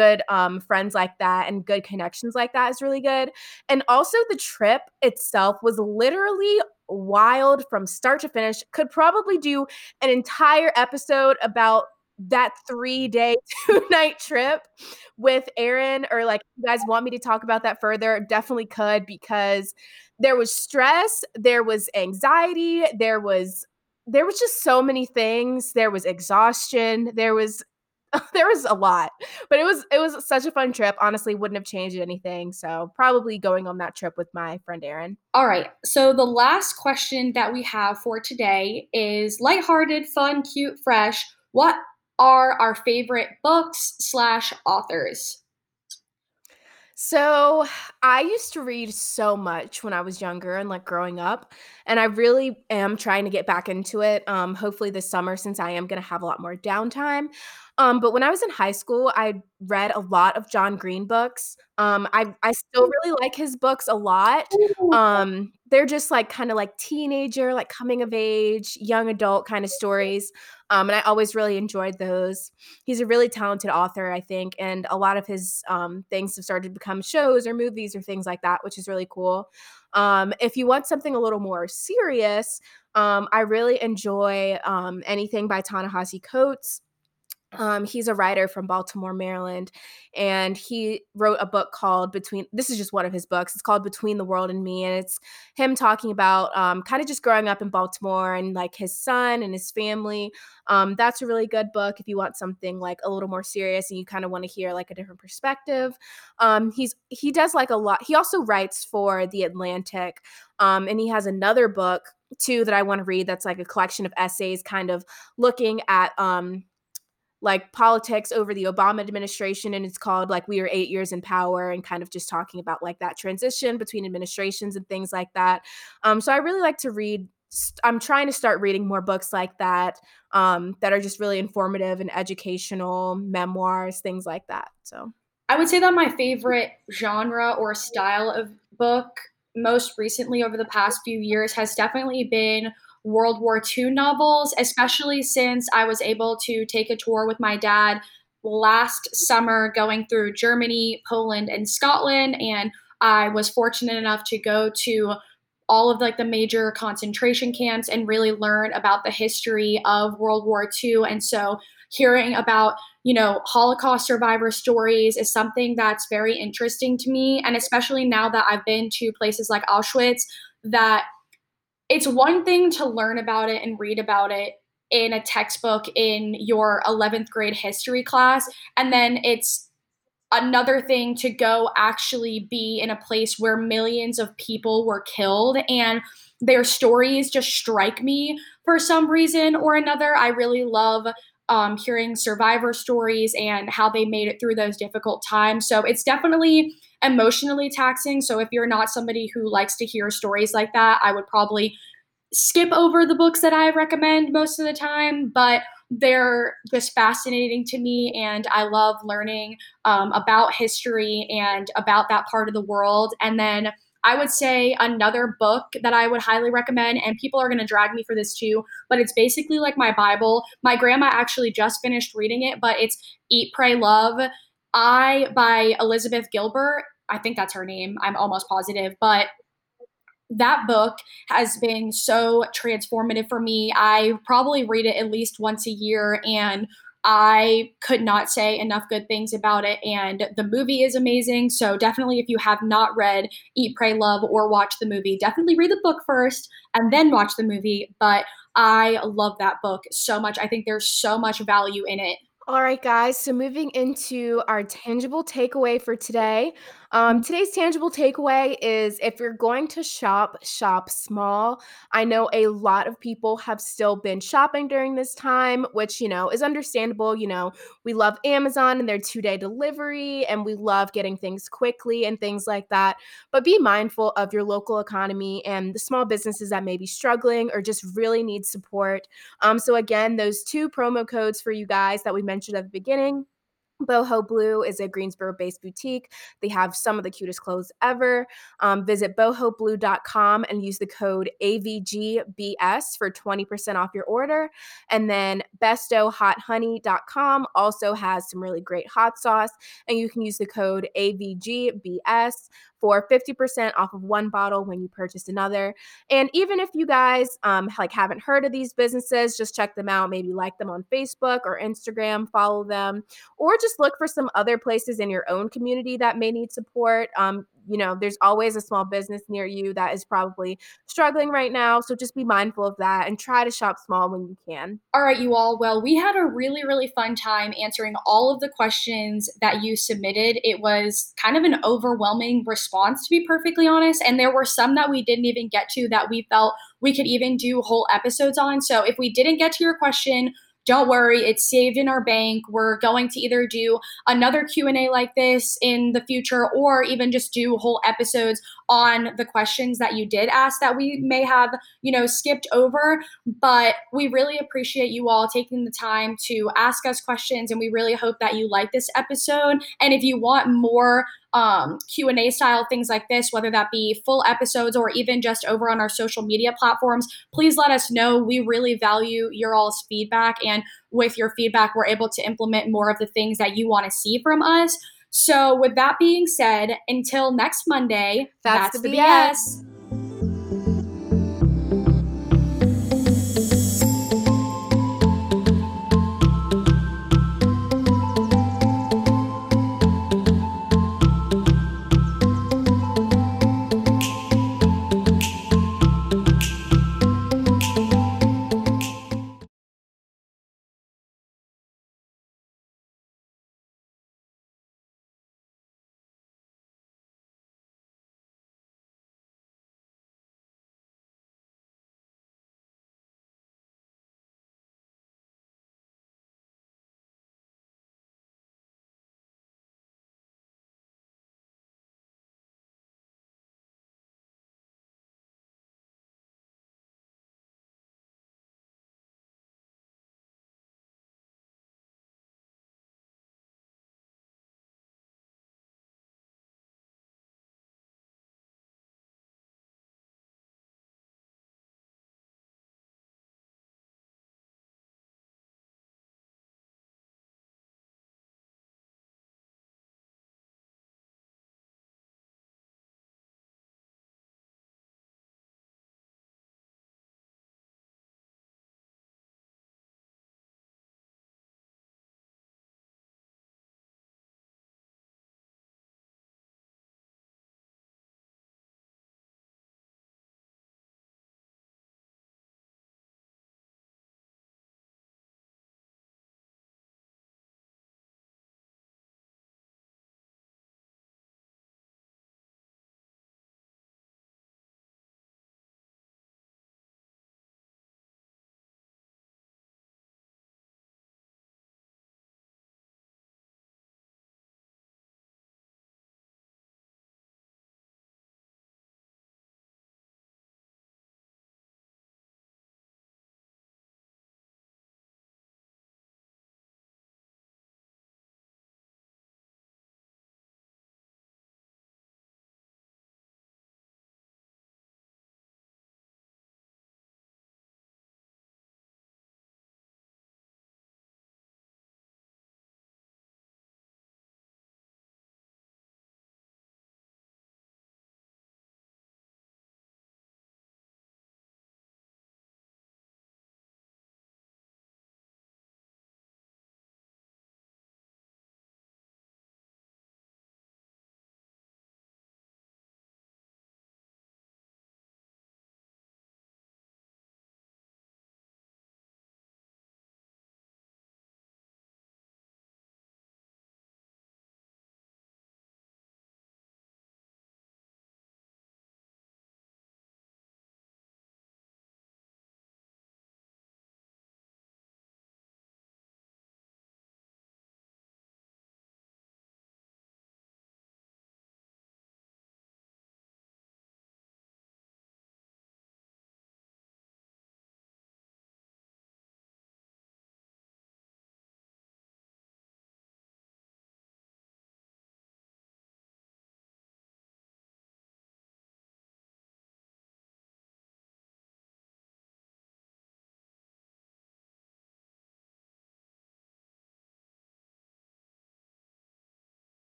good um, friends like that and good connections like that is really good. And also, the trip itself was literally wild from start to finish. Could probably do an entire episode about that three day, [laughs] two night trip with Aaron, or like, you guys want me to talk about that further? Definitely could because there was stress, there was anxiety, there was there was just so many things there was exhaustion there was [laughs] there was a lot, but it was it was such a fun trip. Honestly, wouldn't have changed anything. So probably going on that trip with my friend Aaron. All right. So the last question that we have for today is lighthearted, fun, cute, fresh. What are our favorite books slash authors? So, I used to read so much when I was younger and like growing up, and I really am trying to get back into it. Um, hopefully this summer, since I am going to have a lot more downtime. Um, but when I was in high school, I read a lot of John Green books. Um, I I still really like his books a lot. Um, they're just like kind of like teenager, like coming of age, young adult kind of stories. Um, and I always really enjoyed those. He's a really talented author, I think, and a lot of his um, things have started to become shows or movies or things like that, which is really cool. Um, if you want something a little more serious, um, I really enjoy um, anything by Ta-Nehisi Coates. Um, he's a writer from Baltimore, Maryland, and he wrote a book called Between. This is just one of his books. It's called Between the World and Me, and it's him talking about um, kind of just growing up in Baltimore and like his son and his family. Um, that's a really good book if you want something like a little more serious and you kind of want to hear like a different perspective. Um, he's he does like a lot. He also writes for the Atlantic, um, and he has another book too that I want to read. That's like a collection of essays, kind of looking at um like politics over the Obama administration and it's called like we are 8 years in power and kind of just talking about like that transition between administrations and things like that. Um so I really like to read I'm trying to start reading more books like that um that are just really informative and educational, memoirs, things like that. So I would say that my favorite genre or style of book most recently over the past few years has definitely been World War II novels, especially since I was able to take a tour with my dad last summer going through Germany, Poland, and Scotland. And I was fortunate enough to go to all of like the major concentration camps and really learn about the history of World War II. And so hearing about, you know, Holocaust survivor stories is something that's very interesting to me. And especially now that I've been to places like Auschwitz, that it's one thing to learn about it and read about it in a textbook in your 11th grade history class and then it's another thing to go actually be in a place where millions of people were killed and their stories just strike me for some reason or another. I really love um, hearing survivor stories and how they made it through those difficult times. So it's definitely emotionally taxing. So if you're not somebody who likes to hear stories like that, I would probably skip over the books that I recommend most of the time, but they're just fascinating to me. And I love learning um, about history and about that part of the world. And then I would say another book that I would highly recommend, and people are going to drag me for this too, but it's basically like my Bible. My grandma actually just finished reading it, but it's Eat, Pray, Love. I by Elizabeth Gilbert. I think that's her name. I'm almost positive, but that book has been so transformative for me. I probably read it at least once a year and I could not say enough good things about it. And the movie is amazing. So, definitely, if you have not read Eat, Pray, Love or watch the movie, definitely read the book first and then watch the movie. But I love that book so much. I think there's so much value in it. All right, guys. So, moving into our tangible takeaway for today. Um, today's tangible takeaway is if you're going to shop, shop small. I know a lot of people have still been shopping during this time, which, you know, is understandable. You know, we love Amazon and their two day delivery, and we love getting things quickly and things like that. But be mindful of your local economy and the small businesses that may be struggling or just really need support. Um, so, again, those two promo codes for you guys that we mentioned at the beginning. Boho Blue is a Greensboro based boutique. They have some of the cutest clothes ever. Um, visit bohoblue.com and use the code AVGBS for 20% off your order. And then bestohothoney.com also has some really great hot sauce, and you can use the code AVGBS for 50% off of one bottle when you purchase another. And even if you guys um, like haven't heard of these businesses, just check them out. Maybe like them on Facebook or Instagram, follow them, or just look for some other places in your own community that may need support. Um, you know, there's always a small business near you that is probably struggling right now. So just be mindful of that and try to shop small when you can. All right, you all. Well, we had a really, really fun time answering all of the questions that you submitted. It was kind of an overwhelming response, to be perfectly honest. And there were some that we didn't even get to that we felt we could even do whole episodes on. So if we didn't get to your question, don't worry it's saved in our bank. We're going to either do another q&a like this in the future or even just do whole episodes on the questions that you did ask that we may have you know skipped over but we really appreciate you all taking the time to ask us questions and we really hope that you like this episode. And if you want more um, q&a style things like this whether that be full episodes or even just over on our social media platforms please let us know. We really value your all's feedback and with your feedback we're able to implement more of the things that you want to see from us so with that being said until next monday That's that's, the the BS. bs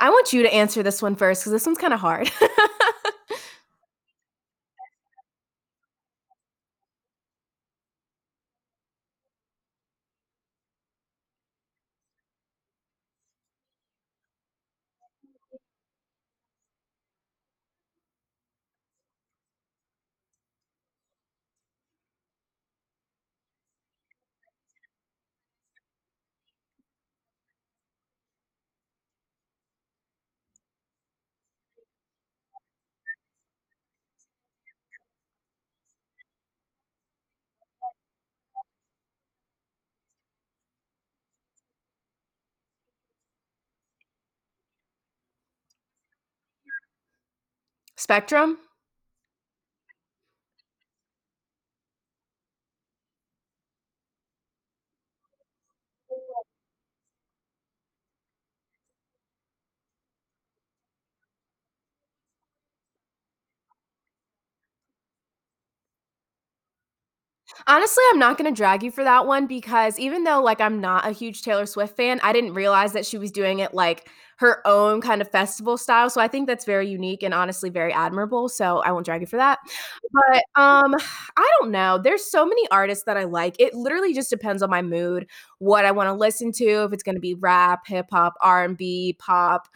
I want you to answer this one first because this one's kinda hard. [laughs] Spectrum? Honestly, I'm not gonna drag you for that one because even though, like, I'm not a huge Taylor Swift fan, I didn't realize that she was doing it, like, her own kind of festival style, so I think that's very unique and honestly very admirable, so I won't drag you for that. But, um, I don't know, there's so many artists that I like, it literally just depends on my mood, what I wanna listen to, if it's gonna be rap, hip hop, R&B, pop,